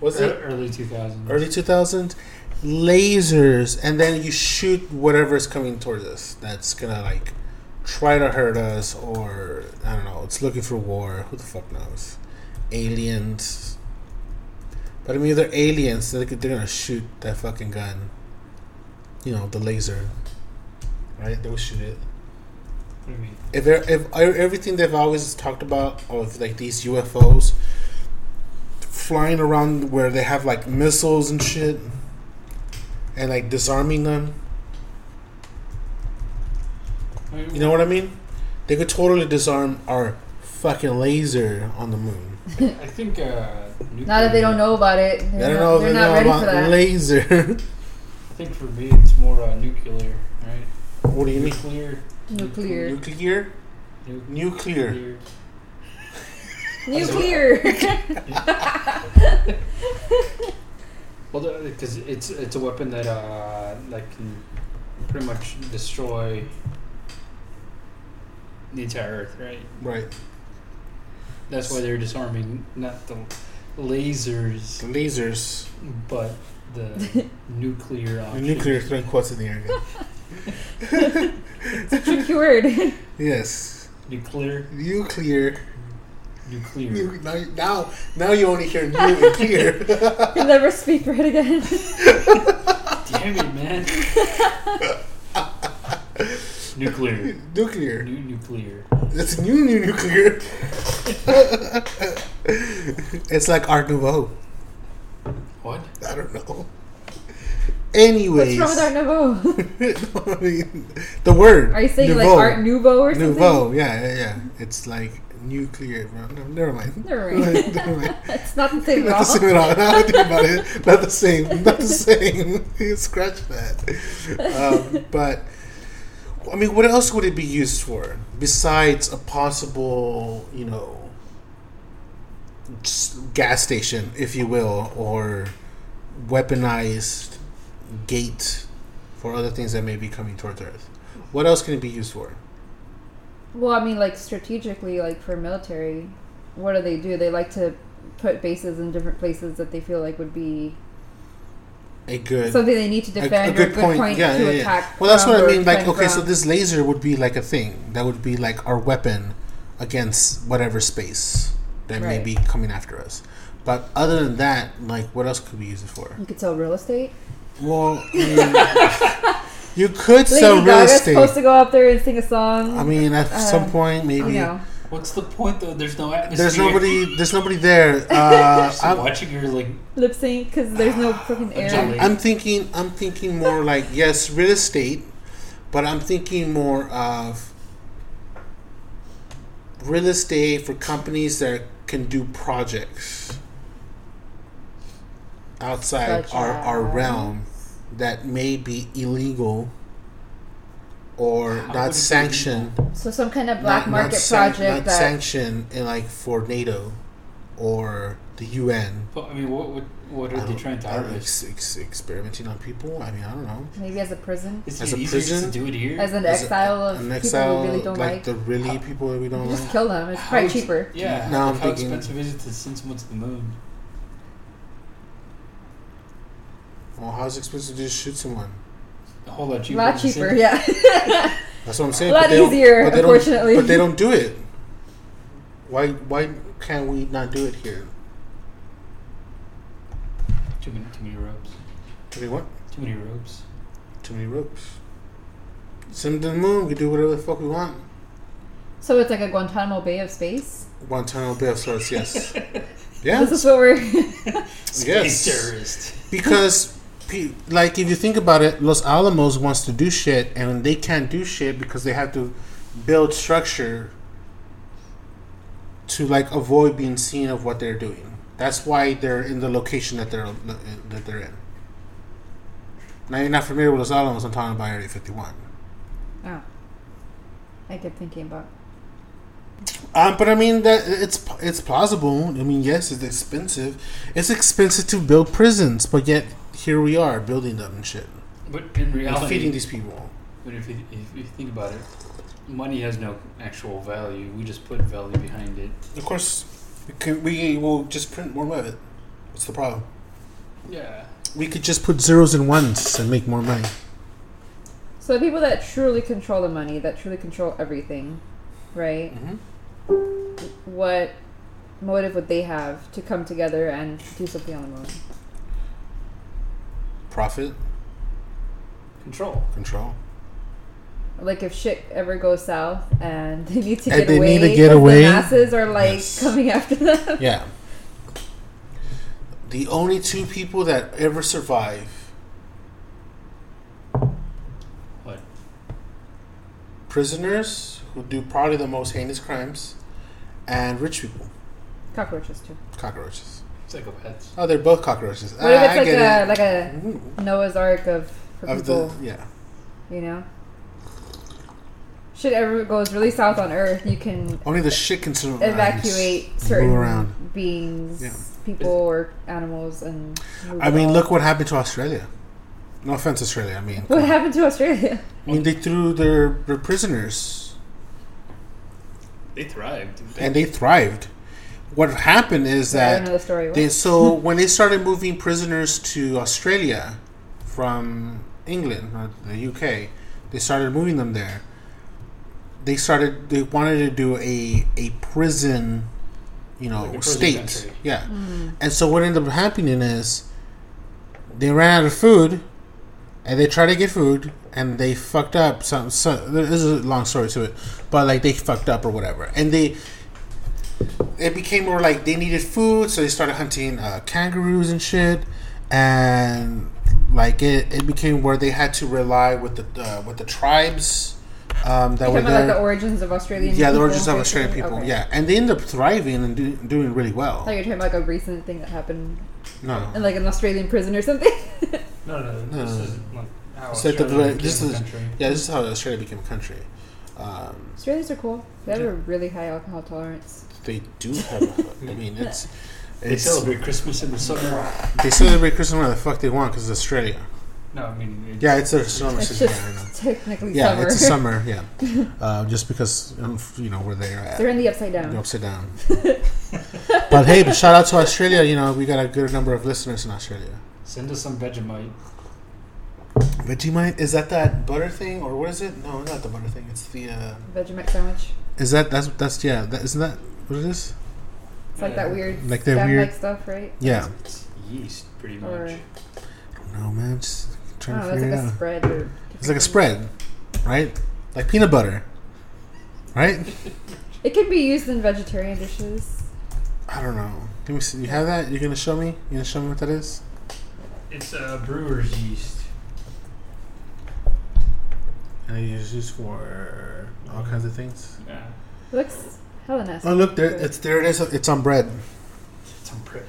Speaker 1: Was it
Speaker 3: early 2000s.
Speaker 1: early two thousands? Lasers, and then you shoot whatever's coming towards us. That's gonna like try to hurt us, or I don't know. It's looking for war. Who the fuck knows? Aliens. But I mean, they're aliens. They're, they're gonna shoot that fucking gun. You know, the laser. Right? They will shoot it. If if everything they've always talked about of like these UFOs flying around where they have like missiles and shit, and like disarming them. You know what I mean? They could totally disarm our fucking laser on the moon.
Speaker 3: I think. Uh,
Speaker 2: Not if they don't know about it. They're
Speaker 1: I don't
Speaker 2: not,
Speaker 1: know if
Speaker 2: they're
Speaker 1: they
Speaker 2: not
Speaker 1: know
Speaker 2: ready
Speaker 1: about
Speaker 2: for that.
Speaker 1: laser.
Speaker 3: I think for me it's more uh, nuclear, right?
Speaker 1: what do you mean?
Speaker 3: Nuclear.
Speaker 2: Nuclear.
Speaker 1: Nuclear?
Speaker 3: Nu-
Speaker 1: Nuclear.
Speaker 2: Nuclear.
Speaker 3: Well, because it's it's a weapon that uh like can pretty much destroy the entire Earth, right?
Speaker 1: Right.
Speaker 3: That's why they're disarming not the lasers,
Speaker 1: lasers.
Speaker 3: but the nuclear
Speaker 1: The nuclear throwing quotes in the air again.
Speaker 2: it's a tricky word.
Speaker 1: Yes.
Speaker 3: Nuclear.
Speaker 1: Nuclear.
Speaker 3: Nuclear.
Speaker 1: Nu- now, now, now you only hear new and clear.
Speaker 2: You'll never speak right again.
Speaker 3: Damn it, man. Nuclear.
Speaker 1: nuclear.
Speaker 3: Nu- nuclear.
Speaker 1: It's new, new nuclear. it's like Art Nouveau.
Speaker 3: What?
Speaker 1: I don't know. Anyways,
Speaker 2: What's wrong with Art Nouveau?
Speaker 1: I mean, the word.
Speaker 2: Are you saying like. Art Nouveau or something?
Speaker 1: Nouveau, yeah, yeah, yeah. It's like nuclear. No, never mind.
Speaker 2: Never mind.
Speaker 1: Never mind.
Speaker 2: it's not the same at
Speaker 1: Not
Speaker 2: all.
Speaker 1: the same at all. Now I think about it, not the same. Not the same. Scratch that. Um, but I mean, what else would it be used for besides a possible, you know, gas station, if you will, or weaponized gate for other things that may be coming towards Earth? What else can it be used for?
Speaker 2: Well, I mean, like strategically, like for military, what do they do? They like to put bases in different places that they feel like would be
Speaker 1: A good.
Speaker 2: something they need to
Speaker 1: a-
Speaker 2: defend or a good point,
Speaker 1: yeah,
Speaker 2: to
Speaker 1: yeah, yeah.
Speaker 2: attack.
Speaker 1: Well, that's
Speaker 2: from
Speaker 1: what I mean. Like, okay, so this laser would be like a thing that would be like our weapon against whatever space that may be coming after us. But other than that, like, what else could we use it for?
Speaker 2: you could sell real estate.
Speaker 1: Well, I mean, you could
Speaker 2: Lady
Speaker 1: sell real estate.
Speaker 2: supposed to go up there and sing a song.
Speaker 1: I mean, at
Speaker 2: Uh,
Speaker 1: some point,
Speaker 2: you
Speaker 1: maybe
Speaker 2: know,
Speaker 3: What's the point though? There's no atmosphere.
Speaker 1: there's nobody. There's nobody there. Uh,
Speaker 3: Just
Speaker 1: I'm,
Speaker 3: watching her like
Speaker 2: lip sync because there's no freaking air.
Speaker 3: Undulate.
Speaker 1: I'm thinking. I'm thinking more like yes, real estate, but I'm thinking more of real estate for companies that can do projects outside
Speaker 2: Such
Speaker 1: our, our realm that may be illegal or
Speaker 3: How
Speaker 1: not
Speaker 3: be
Speaker 1: sanctioned.
Speaker 2: So some kind of black
Speaker 1: not,
Speaker 2: market
Speaker 1: not san-
Speaker 2: project
Speaker 1: not
Speaker 2: that
Speaker 1: sanctioned in like for NATO. or the UN.
Speaker 3: Well, I mean, what what, what are they trying to
Speaker 1: I don't-
Speaker 3: harvest?
Speaker 1: ex- ex- experimenting on people. I mean, I don't know.
Speaker 2: Maybe as a prison,
Speaker 3: Is
Speaker 1: as
Speaker 3: it
Speaker 1: a
Speaker 3: easier
Speaker 1: prison?
Speaker 3: to do it here?
Speaker 2: as an
Speaker 1: As a-
Speaker 2: exile of
Speaker 1: An
Speaker 2: people
Speaker 1: exile,
Speaker 2: we really don't
Speaker 1: like
Speaker 2: like.
Speaker 1: the really
Speaker 3: How-
Speaker 1: people that we don't like.
Speaker 2: just
Speaker 1: like.
Speaker 2: kill them. It's
Speaker 3: How
Speaker 2: probably cheaper.
Speaker 3: Yeah.
Speaker 1: Now I'm
Speaker 3: like how
Speaker 1: thinking-
Speaker 3: expensive is it to send someone to the moon?
Speaker 1: Well, how's it expensive to just shoot someone?
Speaker 3: A whole lot
Speaker 2: A
Speaker 3: cheaper.
Speaker 2: lot cheaper, yeah.
Speaker 1: That's what I'm saying.
Speaker 2: A lot
Speaker 1: but
Speaker 2: easier,
Speaker 1: but they don't-
Speaker 2: unfortunately.
Speaker 1: But they don't do it. Why? Why can't we not do it here?
Speaker 3: Too many, too many ropes.
Speaker 1: Too many what?
Speaker 3: Too many ropes.
Speaker 1: Too many ropes. Send them to the moon. We do whatever the fuck we want.
Speaker 2: so it's like a Guantanamo Bay of space.
Speaker 1: Guantanamo Bay of sorts. Yes. Yeah.
Speaker 2: This is what we're.
Speaker 3: Space
Speaker 1: Yes.
Speaker 3: terrorist.
Speaker 1: because pe- like if you think about it los alamos wants to do shit and they can't do shit because they have to build structure to like avoid being seen of what they're doing that's why they're in the location that they're that they're in now you're not familiar with los alamos i'm talking about area 51
Speaker 2: oh. I kept thinking about.
Speaker 1: um, but I mean that it's it's plausible. I mean, yes, it's expensive. It's expensive to build prisons, but yet here we are building them and shit,
Speaker 3: But in reality,
Speaker 1: and
Speaker 3: reality,
Speaker 1: feeding these people.
Speaker 3: but if you, if you think about it, money has no actual value. We just put value behind it.
Speaker 1: Of course, we can. We will just print more of it. What's the problem?
Speaker 3: Yeah.
Speaker 1: We could just put zeros and ones and make more money.
Speaker 2: So the people that truly control the money, that truly control everything, right?
Speaker 1: Mm-hmm.
Speaker 2: What motive would they have to come together and do something on the moon?
Speaker 1: Profit,
Speaker 3: Control.
Speaker 1: control.
Speaker 2: Like if shit ever goes south and they need to
Speaker 1: And
Speaker 2: get
Speaker 1: they
Speaker 2: away,
Speaker 1: need to get
Speaker 2: 'cause
Speaker 1: away?
Speaker 2: the masses are like
Speaker 1: Yes.
Speaker 2: coming after them.
Speaker 1: Yeah. The only two people that ever survive
Speaker 3: What?
Speaker 1: prisoners who do probably the most heinous crimes, and rich people,
Speaker 2: Cockroaches too.
Speaker 1: cockroaches.
Speaker 3: Psychopaths.
Speaker 1: Oh, they're both cockroaches.
Speaker 2: What if
Speaker 1: Ah,
Speaker 2: it's
Speaker 1: I
Speaker 2: like
Speaker 1: get
Speaker 2: a
Speaker 1: it.
Speaker 2: like a. Noah's Ark of for
Speaker 1: of
Speaker 2: people?
Speaker 1: the yeah.
Speaker 2: You know, shit ever goes really south on Earth, you can
Speaker 1: Only the shit can survive.
Speaker 2: evacuate certain
Speaker 1: around.
Speaker 2: beings,
Speaker 1: Yeah.
Speaker 2: people or animals, and. Move
Speaker 1: I mean,
Speaker 2: on.
Speaker 1: look what happened to Australia. No offense, Australia. I mean,
Speaker 2: What happened to Australia?
Speaker 1: I mean, they threw their, their prisoners
Speaker 3: They thrived.
Speaker 1: and they thrived. What happened is
Speaker 2: I don't know
Speaker 1: that
Speaker 2: the story.
Speaker 1: they so when they started moving prisoners to Australia from England or the UK, they started moving them there. They started. They wanted to do a a prison, you know,
Speaker 3: Like prison
Speaker 1: state.
Speaker 3: country.
Speaker 1: Yeah,
Speaker 2: Mm.
Speaker 1: and so what ended up happening is they ran out of food, and they tried to get food, and they fucked up. Some, some there's a long story to it, but like they fucked up or whatever, and they it became more like they needed food, so they started hunting uh, kangaroos and shit, and like it, it became where they had to rely with the uh, with the tribes um, that were
Speaker 2: talking about like the origins of Australian.
Speaker 1: yeah, the origins of Australian people.
Speaker 2: Okay.
Speaker 1: Yeah, and they ended up thriving and do, doing really well.
Speaker 2: I thought you were talking about like a recent thing that happened
Speaker 1: No,
Speaker 2: in like an Australian prison or something.
Speaker 3: No, no,
Speaker 1: No,
Speaker 3: this
Speaker 1: no.
Speaker 3: is like how
Speaker 1: It's like the- this is-
Speaker 3: country.
Speaker 1: yeah, this is how Australia became a country. Um,
Speaker 2: Australians are cool. They have
Speaker 1: Yeah.
Speaker 2: a really high alcohol tolerance.
Speaker 1: They do have. A, I mean, it's
Speaker 3: They
Speaker 1: it's
Speaker 3: celebrate Christmas in the summer.
Speaker 1: they celebrate Christmas where the fuck they want because it's Australia.
Speaker 3: No, I mean. It's,
Speaker 1: Yeah, it's a summer
Speaker 2: It's
Speaker 1: season.
Speaker 2: just
Speaker 1: Yeah,
Speaker 2: technically
Speaker 1: Yeah,
Speaker 2: summer.
Speaker 1: it's a summer. Yeah, uh, just because um, you know where they're at.
Speaker 2: They're in the upside
Speaker 1: They're
Speaker 2: down.
Speaker 1: upside down. but hey, but shout out to Australia. You know, we got a good number of listeners in Australia.
Speaker 3: Send us some Vegemite.
Speaker 1: Vegemite is that that butter thing or what is it? No, not the butter thing. It's the uh,
Speaker 2: Vegemite sandwich.
Speaker 1: is that that's that's yeah. That, isn't that what it is?
Speaker 2: It's like that weird
Speaker 1: Like that
Speaker 2: stem-like
Speaker 1: weird-
Speaker 2: stuff, right?
Speaker 1: Yeah.
Speaker 3: It's yeast, pretty much.
Speaker 2: Or
Speaker 1: No man, just
Speaker 2: I
Speaker 1: trying
Speaker 2: don't
Speaker 1: to
Speaker 2: know, it's
Speaker 1: figure
Speaker 2: like
Speaker 1: it
Speaker 2: a
Speaker 1: out.
Speaker 2: spread or
Speaker 1: It's like a spread, right? Like peanut butter, right?
Speaker 2: It can be used in vegetarian dishes.
Speaker 1: I don't know. Give me. See, you have that? You're gonna show me? You gonna show me what that is?
Speaker 3: It's uh, brewer's yeast.
Speaker 1: And it's used for all kinds of things.
Speaker 3: Yeah.
Speaker 2: It looks hella nasty.
Speaker 1: Oh look, there it's there. It is. It's on bread.
Speaker 3: It's on bread.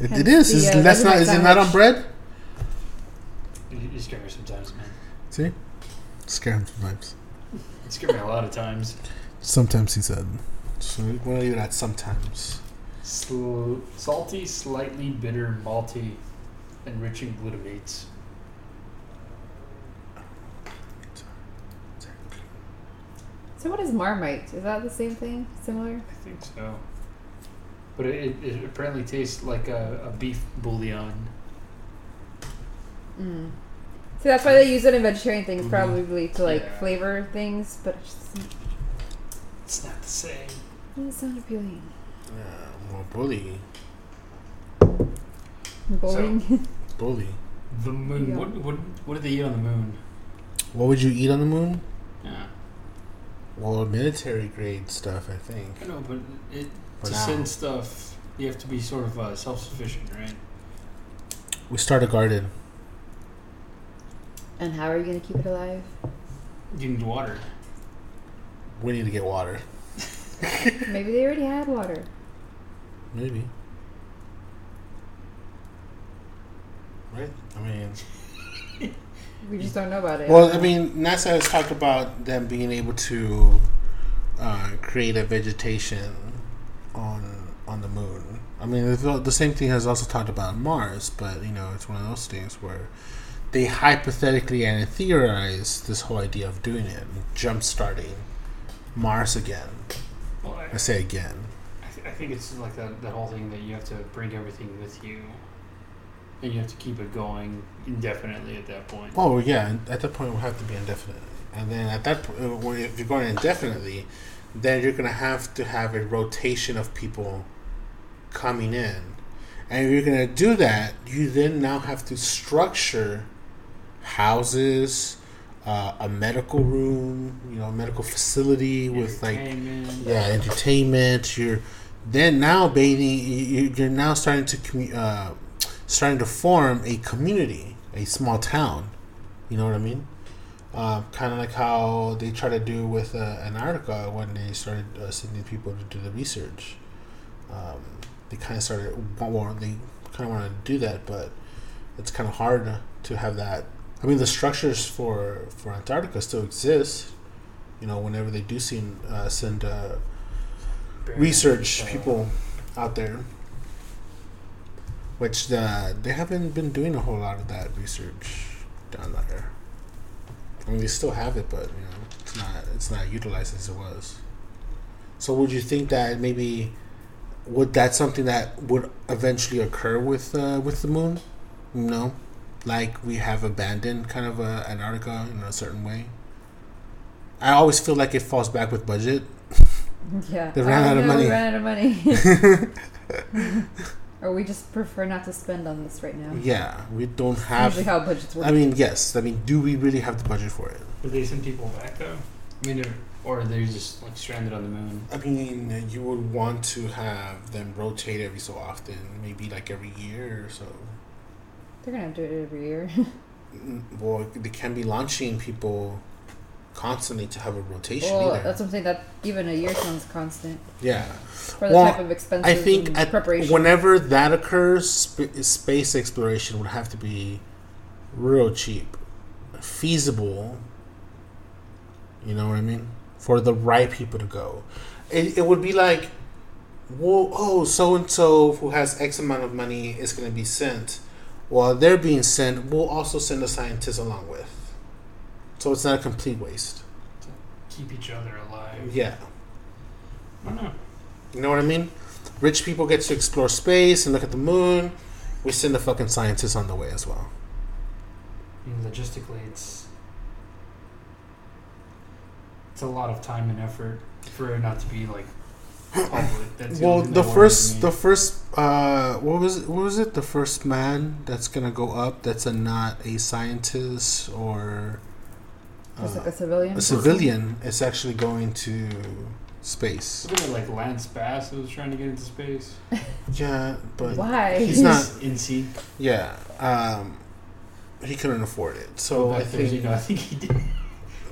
Speaker 1: It,
Speaker 2: Hence
Speaker 1: it is.
Speaker 2: the,
Speaker 1: Is
Speaker 2: uh,
Speaker 1: that's not.
Speaker 2: Vegemite
Speaker 1: Is it not on bread?
Speaker 3: You, you scare me sometimes, man.
Speaker 1: See, scare him sometimes.
Speaker 3: You scare me a lot of times.
Speaker 1: Sometimes he said. So we'll leave it at sometimes.
Speaker 3: Sl- salty, slightly bitter, malty, enriching glutamates.
Speaker 2: So what is Marmite? Is that the same thing? Similar?
Speaker 3: I think so. But it, it, it apparently tastes like a, a beef bouillon.
Speaker 2: Mm. See, that's why they use it in vegetarian things,
Speaker 1: Mhm.
Speaker 2: probably to like
Speaker 3: Yeah.
Speaker 2: flavor things, but it's just
Speaker 3: It's not the same.
Speaker 2: doesn't sound appealing.
Speaker 1: Yeah, more bully.
Speaker 2: Bowling.
Speaker 1: Bully.
Speaker 3: The moon.
Speaker 2: Yeah.
Speaker 3: What, what what did they eat on the moon?
Speaker 1: What would you eat on the moon?
Speaker 3: Yeah.
Speaker 1: Well, military grade stuff, I think.
Speaker 3: I know, but it
Speaker 1: For
Speaker 3: to
Speaker 1: now.
Speaker 3: send stuff, you have to be sort of uh, self sufficient, right?
Speaker 1: We start a garden.
Speaker 2: and how are you gonna keep it alive?
Speaker 3: You need water.
Speaker 1: We need to get water.
Speaker 2: Maybe they already had water.
Speaker 1: Maybe. Right? I mean,
Speaker 2: We just don't know about it.
Speaker 1: well, I mean, NASA has talked about them being able to uh, create a vegetation on on the moon. I mean, the the same thing has also talked about Mars, but you know, it's one of those things where they hypothetically and theorize this whole idea of doing it, jump starting Mars again.
Speaker 3: Well, I,
Speaker 1: I say again.
Speaker 3: I, th- I think it's like that, that whole thing that you have to bring everything with you. And you have to keep it going indefinitely at that point.
Speaker 1: Oh yeah, at that point it will have to be indefinite, and then at that point, uh, if you're going indefinitely, then you're gonna have to have a rotation of people coming in, and if you're gonna do that, you then now have to structure houses, uh, a medical room, you know, a medical facility with like yeah, entertainment. You're then now bathing. you- You're now starting to commu- uh, starting to form a community, a small town. You know what I mean? Uh, kind of like how they try to do with uh, Antarctica when they started uh, sending people to do the research. Um, they kind of started, well, they kind of want to do that, but it's kind of hard to have that. I mean, the structures for for Antarctica still exist. You know, whenever they do send uh, send uh, research people out there, which uh, they haven't been doing a whole lot of that research down there. I mean, they still have it, but you know, it's not it's not utilized as it was. So, would you think that maybe would that something that would eventually occur with uh, with the moon? No, like we have abandoned kind of uh, Antarctica in a certain way. I always feel like it falls back with budget.
Speaker 2: yeah.
Speaker 1: They ran out of money.
Speaker 2: Ran out of money. or we just prefer not to spend on this right now.
Speaker 1: Yeah, we don't have.
Speaker 2: Usually
Speaker 1: have.
Speaker 2: how budgets work.
Speaker 1: I mean, yes. I mean, do we really have the budget for it?
Speaker 3: Did they send people back though? I mean, they're- or they're just like stranded on the moon.
Speaker 1: I mean, you would want to have them rotate every so often, maybe like every year or so.
Speaker 2: They're gonna have to do it every year.
Speaker 1: Mm, Well, they can be launching people constantly to have a rotation
Speaker 2: well,
Speaker 1: either.
Speaker 2: that's something that even a year sounds constant
Speaker 1: yeah,
Speaker 2: for the
Speaker 1: Well,
Speaker 2: type of expenses
Speaker 1: I think at,
Speaker 2: preparation.
Speaker 1: whenever that occurs, sp- space exploration would have to be real cheap, feasible. You know what I mean? For the right people to go, it, it would be like, well, oh, so and so who has X amount of money is going to be sent. While they're being sent, we'll also send a scientist along with. So it's not a complete waste.
Speaker 3: To Keep each other alive.
Speaker 1: Yeah.
Speaker 3: I don't know.
Speaker 1: You know what I mean? Rich people get to explore space and look at the moon. We send the fucking scientist on the way as well.
Speaker 3: I mean, logistically, it's it's a lot of time and effort for it not to be like public. That's
Speaker 1: well, the first, the first, uh, what was it, what was it? The first man that's gonna go up. That's a not a scientist or
Speaker 2: Just
Speaker 1: uh,
Speaker 2: like a civilian.
Speaker 1: a civilian. Is actually going to space.
Speaker 3: Wasn't it like Lance Bass who was trying to get into space?
Speaker 1: Yeah, but
Speaker 2: Why?
Speaker 1: he's not.
Speaker 3: in sync.
Speaker 1: Yeah, um, he couldn't afford it. So I
Speaker 3: back there, you
Speaker 1: think
Speaker 3: know, I think he did.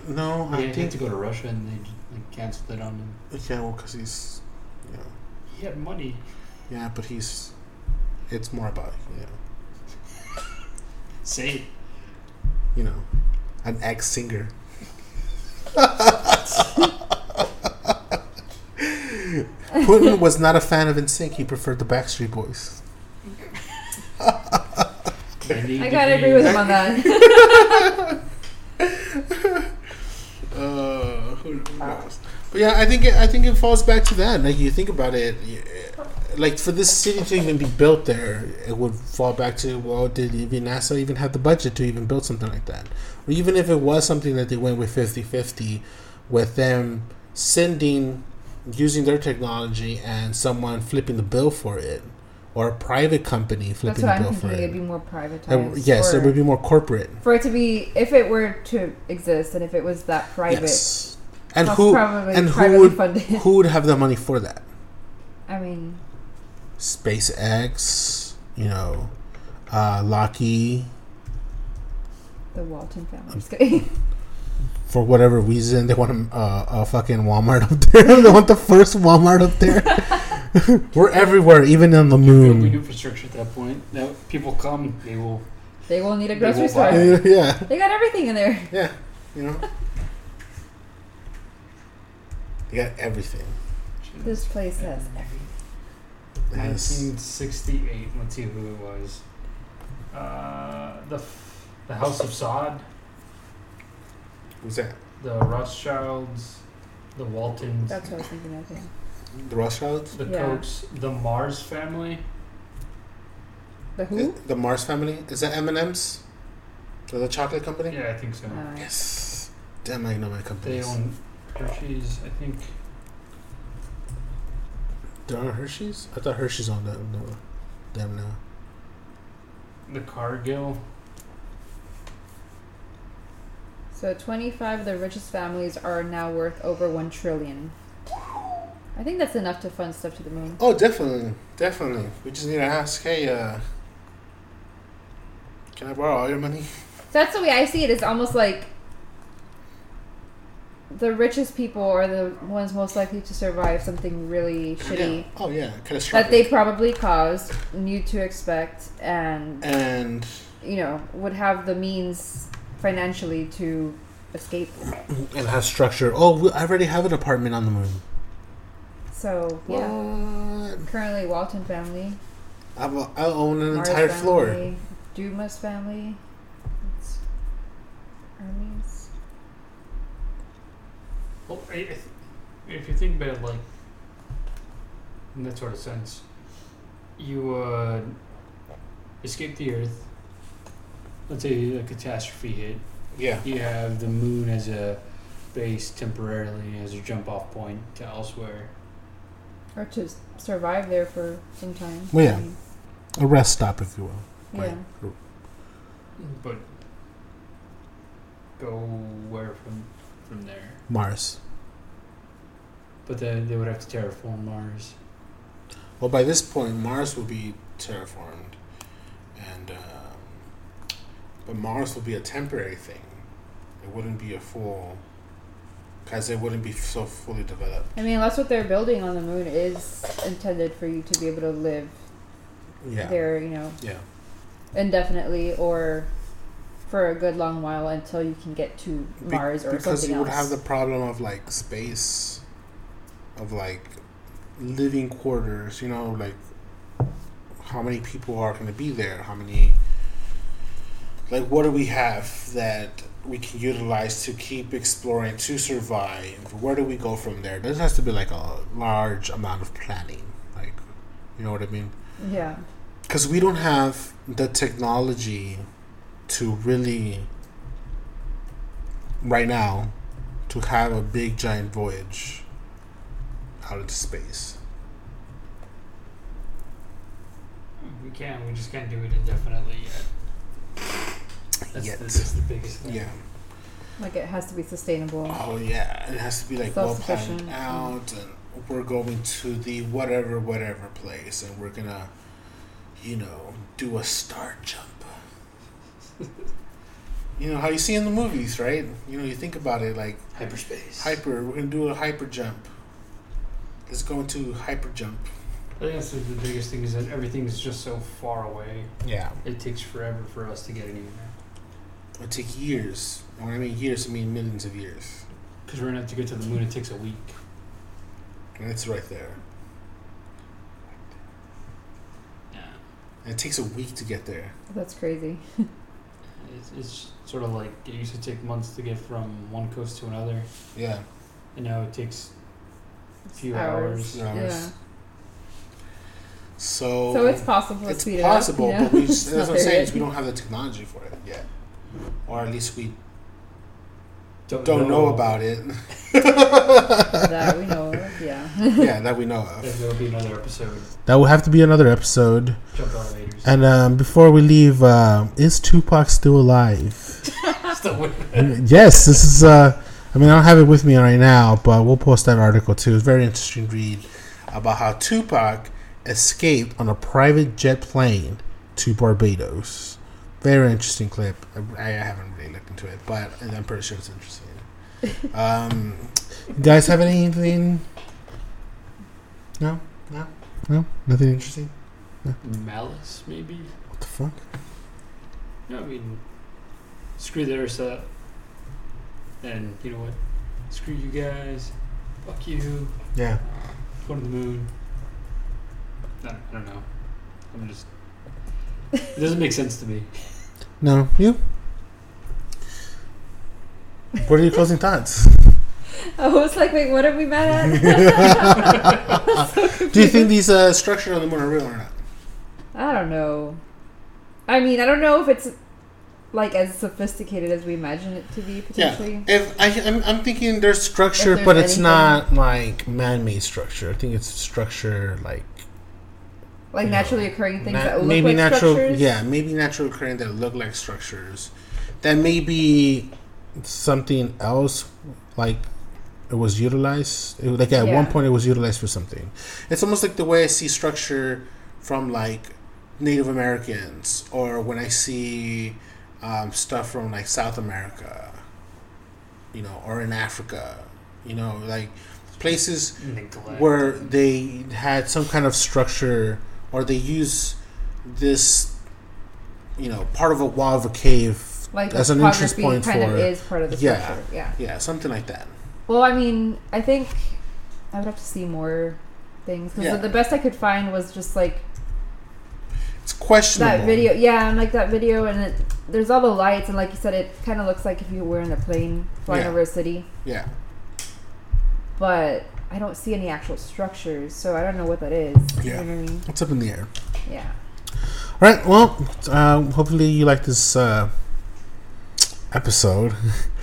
Speaker 1: no.
Speaker 3: He
Speaker 1: I
Speaker 3: had
Speaker 1: think
Speaker 3: to go to Russia and they just, like, canceled it on him.
Speaker 1: yeah, well, because he's, you know.
Speaker 3: He had money.
Speaker 1: Yeah, but he's. It's more about you know,
Speaker 3: Say
Speaker 1: you know, an ex singer. Putin was not a fan of NSYNC. He preferred the Backstreet Boys.
Speaker 2: I
Speaker 3: to
Speaker 2: gotta agree with him on that.
Speaker 1: Uh, who knows? But yeah, I think it, I think it falls back to that. Like you think about it, y- like for this city to even be built there, it would fall back to well, did even NASA even have the budget to even build something like that? Or even if it was something that they went with 50-50, with them sending using their technology and someone flipping the bill for it, or a private company
Speaker 2: That's
Speaker 1: flipping
Speaker 2: what
Speaker 1: the
Speaker 2: I'm
Speaker 1: bill for it.
Speaker 2: It'd be more privatized.
Speaker 1: Yes, it would be more corporate.
Speaker 2: for it to be if it were to exist and if it was that private.
Speaker 1: Yes. And who and who would
Speaker 2: funded.
Speaker 1: who would have the money for that?
Speaker 2: I mean,
Speaker 1: SpaceX, you know, uh, Lockheed,
Speaker 2: the Walton family. Just kidding.
Speaker 1: for whatever reason, they want a, uh, a fucking Walmart up there. they want the first Walmart up there. We're everywhere, even on the
Speaker 3: Building
Speaker 1: moon.
Speaker 3: infrastructure at that point. Now people come, they will.
Speaker 2: They will need a
Speaker 3: They
Speaker 2: grocery store.
Speaker 3: buy.
Speaker 1: yeah,
Speaker 2: They got everything in there.
Speaker 1: yeah, you know, they got everything.
Speaker 2: This place has everything.
Speaker 1: Yes.
Speaker 3: 1968. Let's see who it was. Uh, the f- the House of Saud,
Speaker 1: Who's that?
Speaker 3: the Rothschilds, the Waltons,
Speaker 2: That's what I was thinking of. Yeah.
Speaker 1: The Rothschilds,
Speaker 3: the
Speaker 2: Yeah.
Speaker 3: Kochs, the Mars family.
Speaker 2: The who?
Speaker 1: the Mars family. Is that M and M's? So the chocolate company.
Speaker 3: Yeah, I think so.
Speaker 2: Uh,
Speaker 1: Yes. Damn, I know my
Speaker 3: They
Speaker 1: companies.
Speaker 3: own Hershey's. I think.
Speaker 1: There are Hershey's. I thought Hershey's on that. No, damn now.
Speaker 3: The Cargill.
Speaker 2: So 25 of the richest families are now worth over 1 trillion. I think that's enough to fund stuff to the moon.
Speaker 1: Oh, definitely, definitely. We just need to ask. Hey, uh, can I borrow all your money?
Speaker 2: So that's the way I see it. It's almost like the richest people are the ones most likely to survive something really oh, shitty
Speaker 1: Yeah. Oh yeah, catastrophic.
Speaker 2: that they probably caused, knew to expect, and
Speaker 1: and
Speaker 2: you know would have the means financially to escape.
Speaker 1: and has structure. Oh, I already have an apartment on the moon.
Speaker 2: So yeah,
Speaker 1: What?
Speaker 2: currently Walton family,
Speaker 1: I, will- I own an
Speaker 2: Mars
Speaker 1: entire
Speaker 2: family,
Speaker 1: floor.
Speaker 2: Dumas family, it's Hermes.
Speaker 3: Well, I, I th- if you think about it, like in that sort of sense, you uh, escape the Earth. Let's say a catastrophe hit.
Speaker 1: Yeah.
Speaker 3: You have the moon as a base temporarily as a jump off point to elsewhere.
Speaker 2: Or to survive there for some time.
Speaker 1: Well, yeah.
Speaker 2: I
Speaker 1: A rest stop, if you will.
Speaker 2: yeah.
Speaker 3: But go where from from there?
Speaker 1: Mars.
Speaker 3: But then they would have to terraform Mars.
Speaker 1: Well, by this point, Mars will be terraformed, and um, but Mars will be a temporary thing. It wouldn't be a full, because it wouldn't be so fully developed.
Speaker 2: I mean, that's what they're building on the moon is intended for you to be able to live
Speaker 1: Yeah.
Speaker 2: there, you know,
Speaker 1: Yeah.
Speaker 2: indefinitely or for a good long while until you can get to
Speaker 1: Be-
Speaker 2: Mars or something. else.
Speaker 1: because you would have the problem of like space, of like living quarters. You know, like how many people are going to be there? How many? Like, what do we have that we can utilize to keep exploring to survive? Where do we go from there? This has to be like a large amount of planning. Like, you know what I mean?
Speaker 2: yeah.
Speaker 1: because we don't have the technology to really right now to have a big giant voyage out into space hmm,
Speaker 3: We can. We just can't do it indefinitely yet. That's,
Speaker 1: Yet.
Speaker 3: The, that's the biggest thing.
Speaker 1: yeah
Speaker 2: Like it has to be sustainable.
Speaker 1: oh yeah it has to be like well planned
Speaker 2: Self-sufficient,
Speaker 1: out and we're going to the whatever whatever place and we're gonna you know do a star jump you know how you see in the movies, right? You know, you think about it like
Speaker 3: hyperspace.
Speaker 1: Hyper. We're gonna do a hyper jump. Let's go into hyper jump.
Speaker 3: I think that's the biggest thing is that everything is just so far away.
Speaker 1: Yeah.
Speaker 3: It takes forever for us to get anywhere.
Speaker 1: It takes years. When I mean years, I mean millions of years.
Speaker 3: Because we're gonna have to get to the moon. It takes a week.
Speaker 1: And it's right there. Yeah. And it takes a week to get there.
Speaker 2: That's crazy.
Speaker 3: It's, it's sort of like it used to take months to get from one coast to another,
Speaker 1: Yeah,
Speaker 3: and now it takes a few
Speaker 2: Hours.
Speaker 3: hours.
Speaker 1: hours.
Speaker 2: Yeah.
Speaker 1: So
Speaker 2: So it's possible to
Speaker 1: it's
Speaker 2: speed
Speaker 1: possible,
Speaker 2: it up. you know?
Speaker 1: but we
Speaker 2: It's
Speaker 1: just, that's
Speaker 2: not
Speaker 1: what I'm
Speaker 2: there
Speaker 1: saying.
Speaker 2: yet.
Speaker 1: Is we don't have the technology for it yet, or at least we
Speaker 3: Don't,
Speaker 1: don't know about it.
Speaker 2: that we know of, yeah.
Speaker 1: yeah, that we know of.
Speaker 3: There will be another episode.
Speaker 1: That will have to be another episode.
Speaker 3: Jump elevators.
Speaker 1: And um, before we leave, uh, is Tupac still alive?
Speaker 3: Still with
Speaker 1: yes, this is. Uh, I mean, I don't have it with me right now, but we'll post that article too. It's a very interesting read about how Tupac escaped on a private jet plane to Barbados. Very interesting clip. I, I haven't really looked into it, but I'm pretty sure it's interesting. um, you guys have anything? No, no, no, nothing interesting.
Speaker 3: Malice, maybe.
Speaker 1: What the fuck?
Speaker 3: No, I mean, screw the Ursa. And you know what? Screw you guys. Fuck you.
Speaker 1: Yeah.
Speaker 3: Go to the moon. No, I don't know. I'm just. It doesn't make sense to me.
Speaker 1: No, you. What are your closing thoughts?
Speaker 2: I was like, wait, what are we mad at?
Speaker 1: Do you think these uh, structures on the moon are real or not?
Speaker 2: I don't know. I mean, I don't know if it's like as sophisticated as we imagine it to be potentially.
Speaker 1: If I, I'm, I'm thinking there's structure, but it's
Speaker 2: anything-
Speaker 1: not like man-made structure. I think it's structure like
Speaker 2: Like naturally
Speaker 1: know,
Speaker 2: occurring things
Speaker 1: na-
Speaker 2: that look
Speaker 1: maybe
Speaker 2: like
Speaker 1: natural.
Speaker 2: structures.
Speaker 1: Yeah, maybe natural occurring that look like structures. That may be something else, like it was utilized. It, like at one point, it was utilized for something. It's almost like the way I see structure from like Native Americans, or when I see um, stuff from like South America, you know, or in Africa, you know, like places
Speaker 3: Neglect.
Speaker 1: where they had some kind of structure or they use this you know part of a wall of a cave
Speaker 2: Like
Speaker 1: as an interest point
Speaker 2: kind
Speaker 1: for
Speaker 2: of is part of the
Speaker 1: Yeah.
Speaker 2: structure. Yeah.
Speaker 1: yeah something like that
Speaker 2: Well, I mean, I think I would have to see more things because
Speaker 1: Yeah.
Speaker 2: the best I could find was just like
Speaker 1: it's questionable
Speaker 2: that video. Yeah, and like that video, and it, there's all the lights, and like you said, it kind of looks like if you were in a plane flying
Speaker 1: Yeah.
Speaker 2: over a city.
Speaker 1: yeah
Speaker 2: But I don't see any actual structures, so I don't know what that is.
Speaker 1: Yeah.
Speaker 2: You know what I mean?
Speaker 1: it's up in the air
Speaker 2: Yeah.
Speaker 1: all right well um, hopefully you like this uh, episode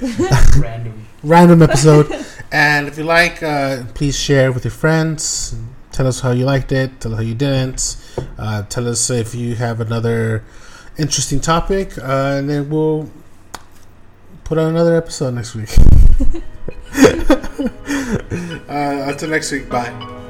Speaker 3: Random.
Speaker 1: Random episode. And if you like uh, please share with your friends. Tell us how you liked it. Tell us how you didn't. Uh, tell us if you have another interesting topic. Uh, and then we'll put on another episode next week. Uh, until next week. Bye